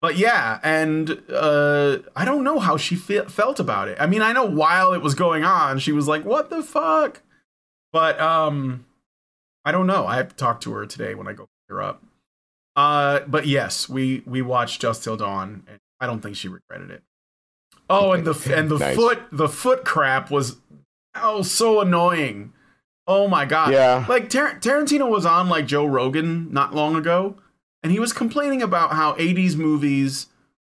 but yeah, and uh I don't know how she fe- felt about it. I mean, I know while it was going on, she was like, "What the fuck?" But um I don't know. I have to talk to her today when I go pick her up. Uh but yes, we we watched Dusk Till Dawn and I don't think she regretted it. Oh, and the and the Nice. foot the foot crap was oh so annoying. Oh my god. Yeah. Like Tar- Tarantino was on like Joe Rogan not long ago, and he was complaining about how 80s movies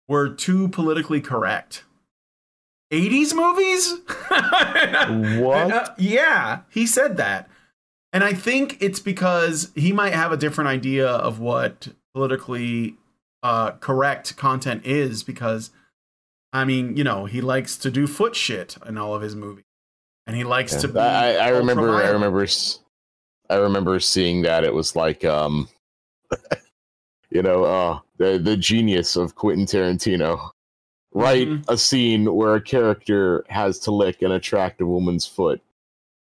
were too politically correct. 80s movies? What? Uh, yeah, he said that. And I think it's because he might have a different idea of what politically uh, correct content is because I mean, you know, he likes to do foot shit in all of his movies. And he likes to be I, I remember. I remember. I remember seeing that. It was like, um, you know, uh, the the genius of Quentin Tarantino. Write Mhm. a scene where a character has to lick an attractive woman's foot.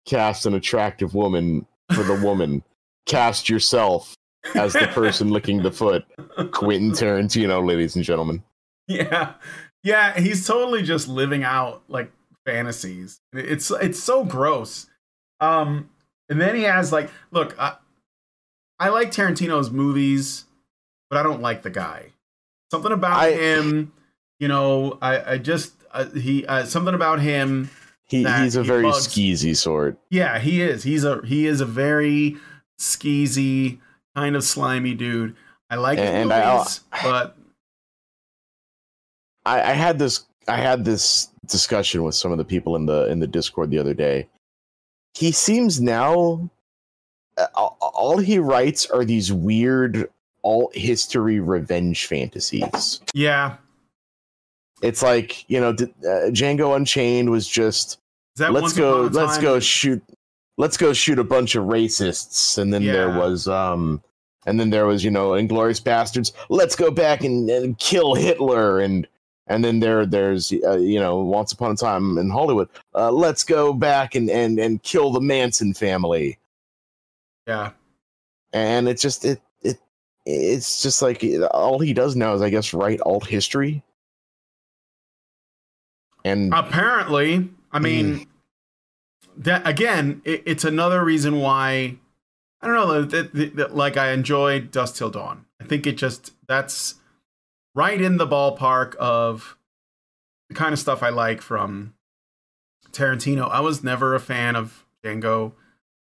cast an attractive woman for the woman. cast yourself as the person licking the foot. Quentin Tarantino, ladies and gentlemen. Yeah. Yeah, he's totally just living out like fantasies. It's it's so gross. Um and then he has like look, I, I like Tarantino's movies, but I don't like the guy. Something about I- him, you know, I I just uh, he uh, something about him He, he's a he very bugs- skeezy sort. Yeah, he is. He's a he is a very skeezy kind of slimy dude. I like his And I- movies, but I, I had this I had this discussion with some of the people in the in the Discord the other day. He seems now all he writes are these weird alt history revenge fantasies. yeah, It's like you know, uh, Django Unchained was just let's go let's go shoot let's go shoot a bunch of racists and then there was um and then there was you know Inglourious Basterds let's go back and, and kill hitler and and then there there's uh, you know once upon a time in hollywood uh, let's go back and and and kill the manson family Yeah, and it's just it it it's just like all he does now is i guess write alt history and apparently. I mean, that again, it, it's another reason why I don't know. That, that, that, like I enjoyed Dusk Till Dawn. I think it just that's right in the ballpark of the kind of stuff I like from Tarantino. I was never a fan of Django.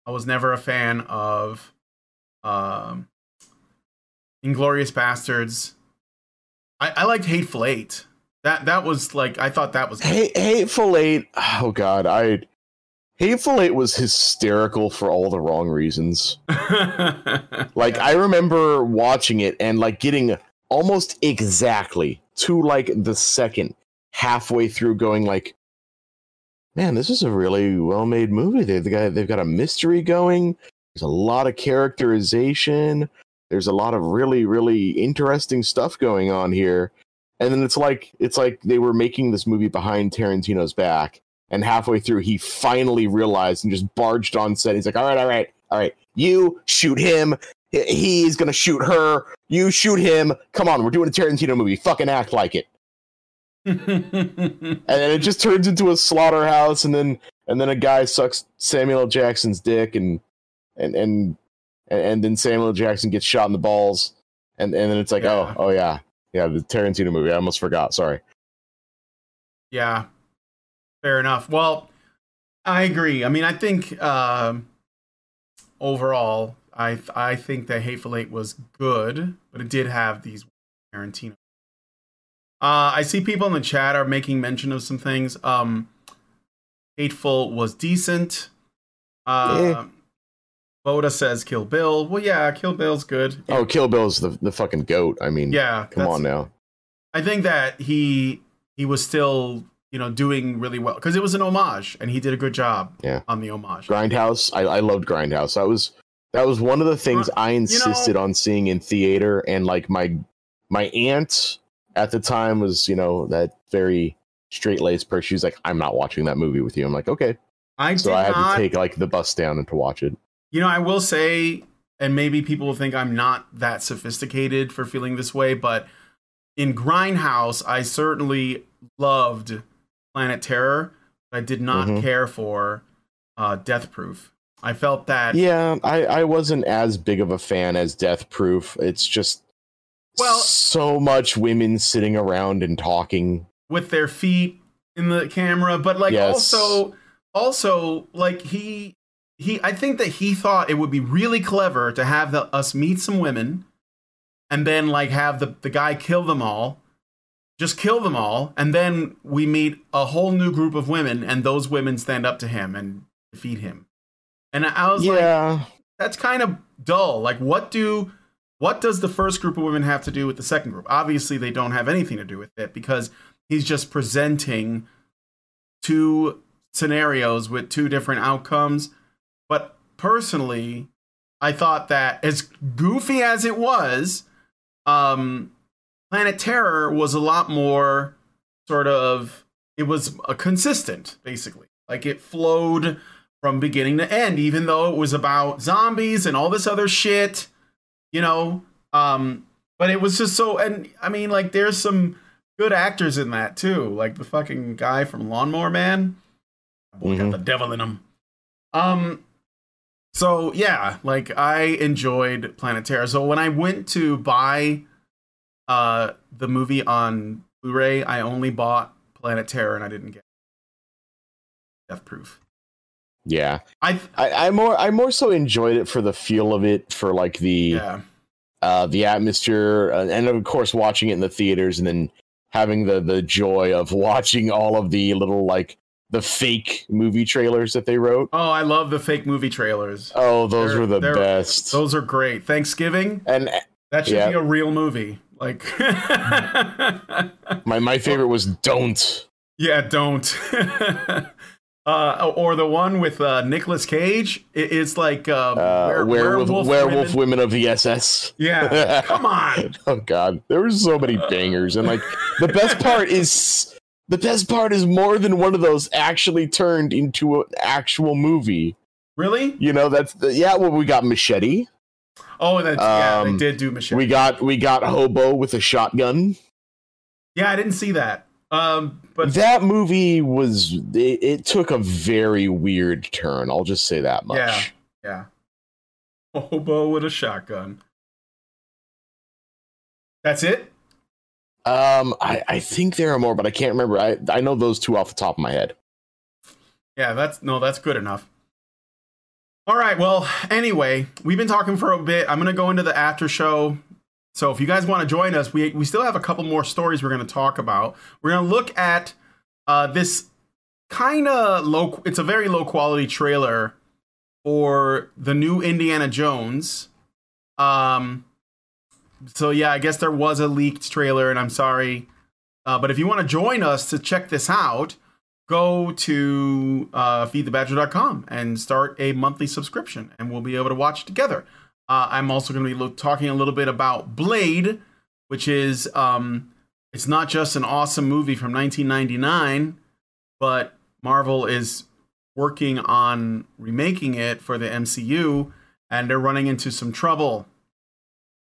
I was never a fan of um, Inglourious Basterds. I, I liked Hateful Eight. That that was like I thought that was Hateful Eight. Oh God, I Hateful Eight was hysterical for all the wrong reasons. Like I remember watching it and like getting almost exactly to like the second halfway through, going like, "Man, this is a really well-made movie. They've got they've got a mystery going. There's a lot of characterization. There's a lot of really really interesting stuff going on here." And then it's like it's like they were making this movie behind Tarantino's back, and halfway through he finally realized and just barged on set. He's like, "All right, all right, all right, you shoot him. He- He's gonna shoot her. You shoot him. Come on, we're doing a Tarantino movie. Fucking act like it." And then it just turns into a slaughterhouse, and then and then a guy sucks Samuel L. Jackson's dick, and and and and then Samuel L. Jackson gets shot in the balls, and and then it's like, Yeah. oh, oh yeah, yeah, the Tarantino movie. I almost forgot. Sorry. Yeah, fair enough. Well, I agree. I mean, I think um, overall, I I think that Hateful Eight was good, but it did have these Tarantino. Uh, I see people in the chat are making mention of some things. Um, Hateful was decent. Uh, Yeah. Boda says Kill Bill. Well, yeah, Kill Bill's good. Oh, Kill Bill's the the fucking goat. I mean, yeah. come on now. I think that he he was still you know doing really well because it was an homage and he did a good job Yeah. on the homage. Grindhouse. I, I loved Grindhouse. That was that was one of the things I insisted on seeing in theater, and like my my aunt at the time was you know that very straight laced person. She's like, I'm not watching that movie with you. I'm like, okay. I So I had not. to take like the bus down and to watch it. you know, I will say, and maybe people will think I'm not that sophisticated for feeling this way, but in Grindhouse, I certainly loved Planet Terror. But I did not Mhm. care for uh, Death Proof. I felt that Yeah, I I wasn't as big of a fan as Death Proof. It's just Well- so much women sitting around and talking. with their feet in the camera but like Yes. also also like he he i think that he thought it would be really clever to have the, us meet some women and then like have the, the guy kill them all just kill them all and then we meet a whole new group of women and those women stand up to him and defeat him and i was like Yeah, that's kind of dull. Like, what do what does the first group of women have to do with the second group? Obviously, they don't have anything to do with it because he's just presenting two scenarios with two different outcomes. But personally, I thought that as goofy as it was, um, Planet Terror was a lot more sort of it was a consistent, basically. Like it flowed from beginning to end, even though it was about zombies and all this other shit, you know. Um, but it was just so, and I mean, like, there's some good actors in that too, like the fucking guy from Lawnmower Man. Boy, got Mhm. the devil in him. Um, so yeah, like I enjoyed Planet Terror. So when I went to buy uh the movie on Blu-ray, I only bought Planet Terror and I didn't get Death Proof. Yeah, I I, I more I more so enjoyed it for the feel of it, for like the yeah. uh, the atmosphere, uh, and of course watching it in the theaters, and then having the the joy of watching all of the little like the fake movie trailers that they wrote. Oh, I love the fake movie trailers. Oh, those They're- were the best. Those are great. Thanksgiving, and that should Yeah. be a real movie. Like my my favorite was Don't. Yeah, don't. uh, or the one with uh, Nicolas Cage. It, it's like uh, Uh, were- werewolf, werewolf, women. women. of the SS. Yeah, come on. Oh God, there were so many bangers, and like the best part is the best part is more than one of those actually turned into an actual movie. Really? You know, that's the, yeah. Well, we got Machete. Oh, that's yeah. They Um, did do Machete. We got we got Hobo with a shotgun. yeah, I didn't see that. Um, but that movie was it, it took a very weird turn. I'll just say that much. Yeah. yeah, hobo with a shotgun. That's it. Um, I, I think there are more, but I can't remember. I I know those two off the top of my head. Yeah, that's no, that's good enough. All right. Well, anyway, we've been talking for a bit. I'm gonna go into the after show. So if you guys want to join us, we we still have a couple more stories we're gonna talk about. We're gonna look at uh, this kind of low. It's a very low quality trailer for the new Indiana Jones. Um. So yeah, I guess there was a leaked trailer, and I'm sorry. Uh, but if you want to join us to check this out, go to uh, feedthebadger.com and start a monthly subscription, and we'll be able to watch together. Uh, I'm also going to be talking a little bit about Blade, which is um, it's not just an awesome movie from 1999, but Marvel is working on remaking it for the MCU, and they're running into some trouble.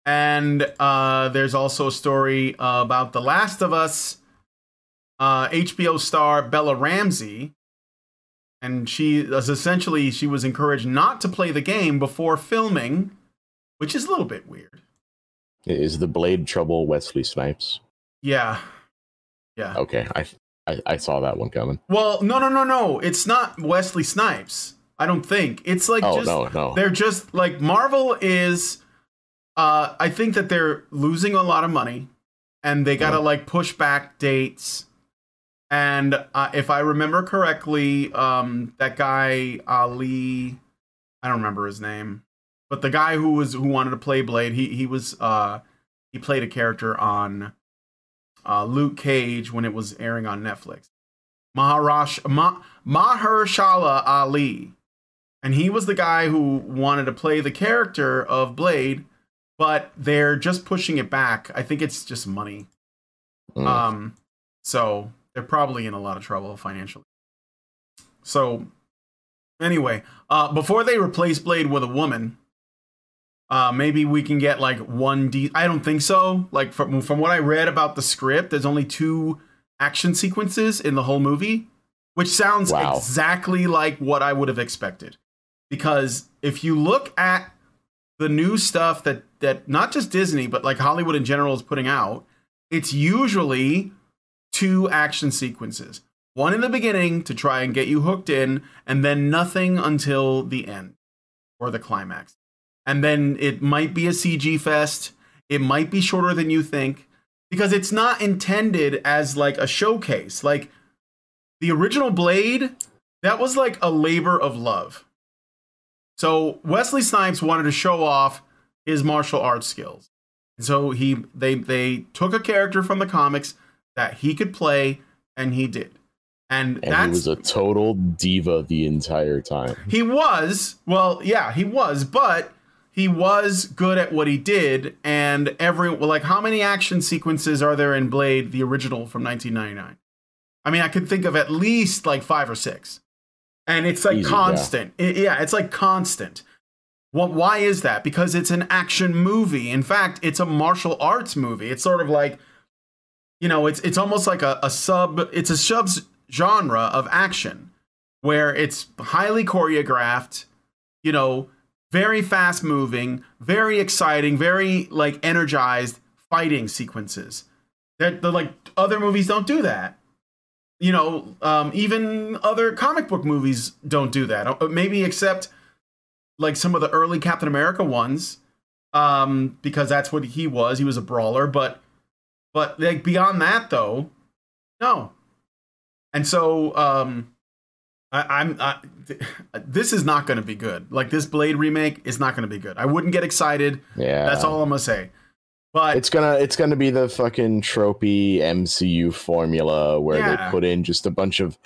And uh, there's also a story uh, about The Last of Us uh, HBO star Bella Ramsey, and she essentially she was encouraged not to play the game before filming, which is a little bit weird. Is the Blade Trouble Wesley Snipes? Yeah, yeah. Okay, I I, I saw that one coming. Well, no, no, no, no. It's not Wesley Snipes. I don't think it's like Oh just no no. they're just like Marvel is. Uh, I think that they're losing a lot of money, and they gotta Mhm. like push back dates. And uh, if I remember correctly, um, that guy Ali, I don't remember his name, but the guy who was who wanted to play Blade, he he was uh he played a character on uh, Luke Cage when it was airing on Netflix. Maharash Ma, Mahershala Ali, and he was the guy who wanted to play the character of Blade, but they're just pushing it back. I think it's just money. Mm. Um, so they're probably in a lot of trouble financially. So, anyway, uh, before they replace Blade with a woman, uh, maybe we can get like one D. I don't think so. Like from from what I read about the script, there's only two action sequences in the whole movie, which sounds Wow. exactly like what I would have expected. Because if you look at the new stuff that that not just Disney but like Hollywood in general is putting out, it's usually two action sequences. One in the beginning to try and get you hooked in, and then nothing until the end or the climax. And then it might be a CG fest. It might be shorter than you think because it's not intended as like a showcase. Like the original Blade, that was like a labor of love. So Wesley Snipes wanted to show off his martial arts skills. And so he they they took a character from the comics that he could play and he did. And, and that's he was a total diva the entire time. he was, well, yeah, he was, but he was good at what he did. And every, well, like, how many action sequences are there in Blade, the original from 1999? I mean, I could think of at least like five or six. and it's like Easy, constant. Yeah, it's like constant. Well, why is that? Yeah. yeah, it's like constant. Well, why is that? Because it's an action movie. In fact, it's a martial arts movie. It's sort of like, you know, it's it's almost like a, a sub. It's a sub genre of action where it's highly choreographed. You know, very fast moving, very exciting, very like energized fighting sequences. That the like other movies don't do that. You know, um, even other comic book movies don't do that. Uh, Maybe except like some of the early Captain America ones, um, because that's what he was. He was a brawler, but but like beyond that though, no. And so um, I, I'm I, this is not going to be good. Like this Blade remake is not going to be good. I wouldn't get excited. Yeah, That's all I'm gonna say. But It's gonna it's gonna be the fucking tropey MCU formula where Yeah. they put in just a bunch of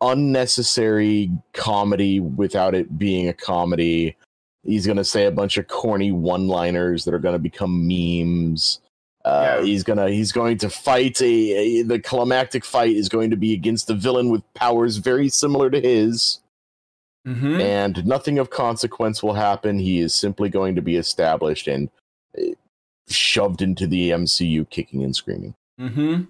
unnecessary comedy without it being a comedy. He's gonna say a bunch of corny one-liners that are gonna become memes. Uh, Yeah. He's gonna he's going to fight a, a the climactic fight is going to be against a villain with powers very similar to his, Mhm. and nothing of consequence will happen. He is simply going to be established and uh, shoved into the MCU, kicking and screaming. Mm-hmm.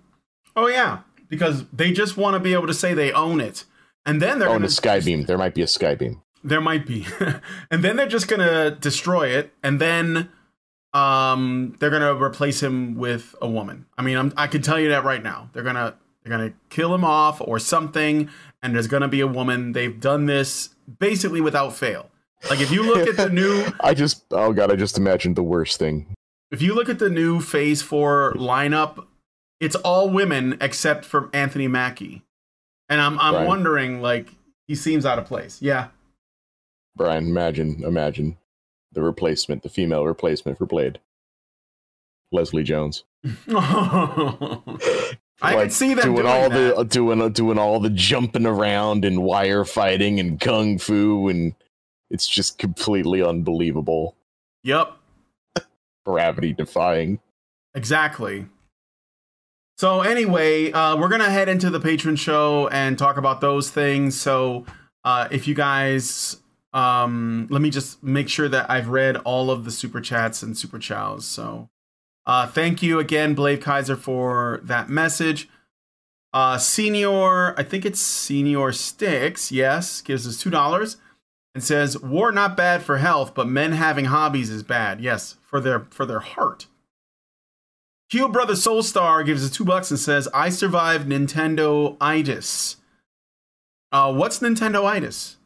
Oh yeah, because they just want to be able to say they own it, and then they're Oh, gonna a skybeam. There might be a skybeam. There might be, and then they're just gonna destroy it, and then um they're gonna replace him with a woman. I mean, I'm, I can tell you that right now. They're gonna they're gonna kill him off or something, and there's gonna be a woman. They've done this basically without fail. Like if you look at the new I just, oh god, I just imagined the worst thing. if you look at the new Phase Four lineup, it's all women except for Anthony Mackie, and I'm I'm Right. wondering like he seems out of place. Yeah. Brian, imagine, imagine the replacement, the female replacement for Blade, Leslie Jones. I can see them doing, doing all that. the doing doing all the jumping around and wire fighting and kung fu, and it's just completely unbelievable, Yep, gravity defying. exactly. So anyway, uh, we're gonna head into the patron show and talk about those things. So uh, if you guys, um, let me just make sure that I've read all of the super chats and super chows. So uh, thank you again, Blave Kaiser, for that message. Uh, senior, I think it's Senior Sticks. Yes, gives us two dollars and says, "War not bad for health, but men having hobbies is bad. Yes, for their for their heart." Hugh Brother Soulstar gives us two bucks and says, "I survived Nintendo itis." Uh, what's Nintendo itis?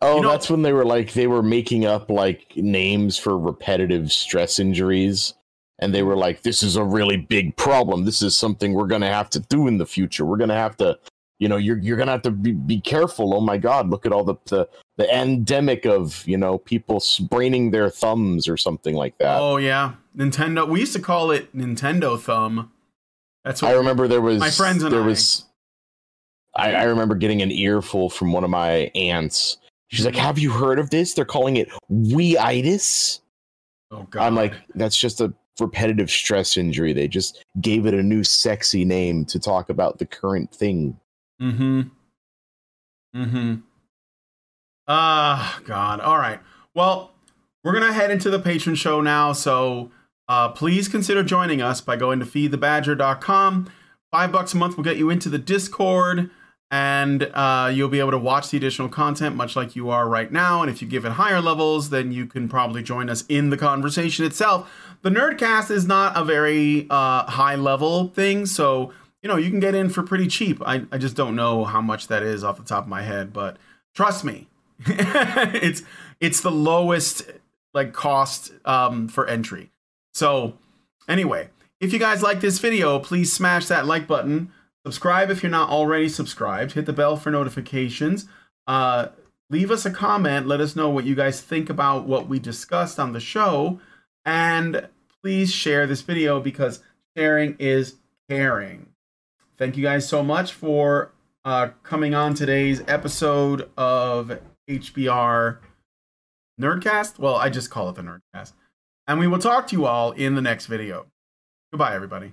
Oh, You know- that's when they were like they were making up like names for repetitive stress injuries. And they were like, this is a really big problem. This is something we're gonna have to do in the future. We're gonna have to, you know, you're you're gonna have to be, be careful. Oh my god, look at all the, the the endemic of, you know, people spraining their thumbs or something like that. oh yeah, Nintendo. We used to call it Nintendo Thumb. That's what I remember there was My friends and there I. was I, I remember getting an earful from one of my aunts. She's like, Have you heard of this? They're calling it Wii-itis. Oh god. I'm like, that's just a repetitive stress injury. They just gave it a new sexy name to talk about the current thing. Mm-hmm. Mm-hmm. Ah, God. All right. Well, we're gonna head into the patron show now. So uh, please consider joining us by going to feedthebadger.com. Five bucks a month will get you into the Discord, and uh, you'll be able to watch the additional content, much like you are right now. And if you give it higher levels, then you can probably join us in the conversation itself. The Nerdcast is not a very uh, high level thing, so you know you can get in for pretty cheap. I, I just don't know how much that is off the top of my head, but trust me, it's it's the lowest like cost um, for entry. So anyway, if you guys like this video, please smash that like button. Subscribe if you're not already subscribed. Hit the bell for notifications. Uh, leave us a comment. Let us know what you guys think about what we discussed on the show. And please share this video because sharing is caring. Thank you guys so much for uh, coming on today's episode of HBR Nerdcast. Well, I just call it the Nerdcast. And we will talk to you all in the next video. Goodbye, everybody.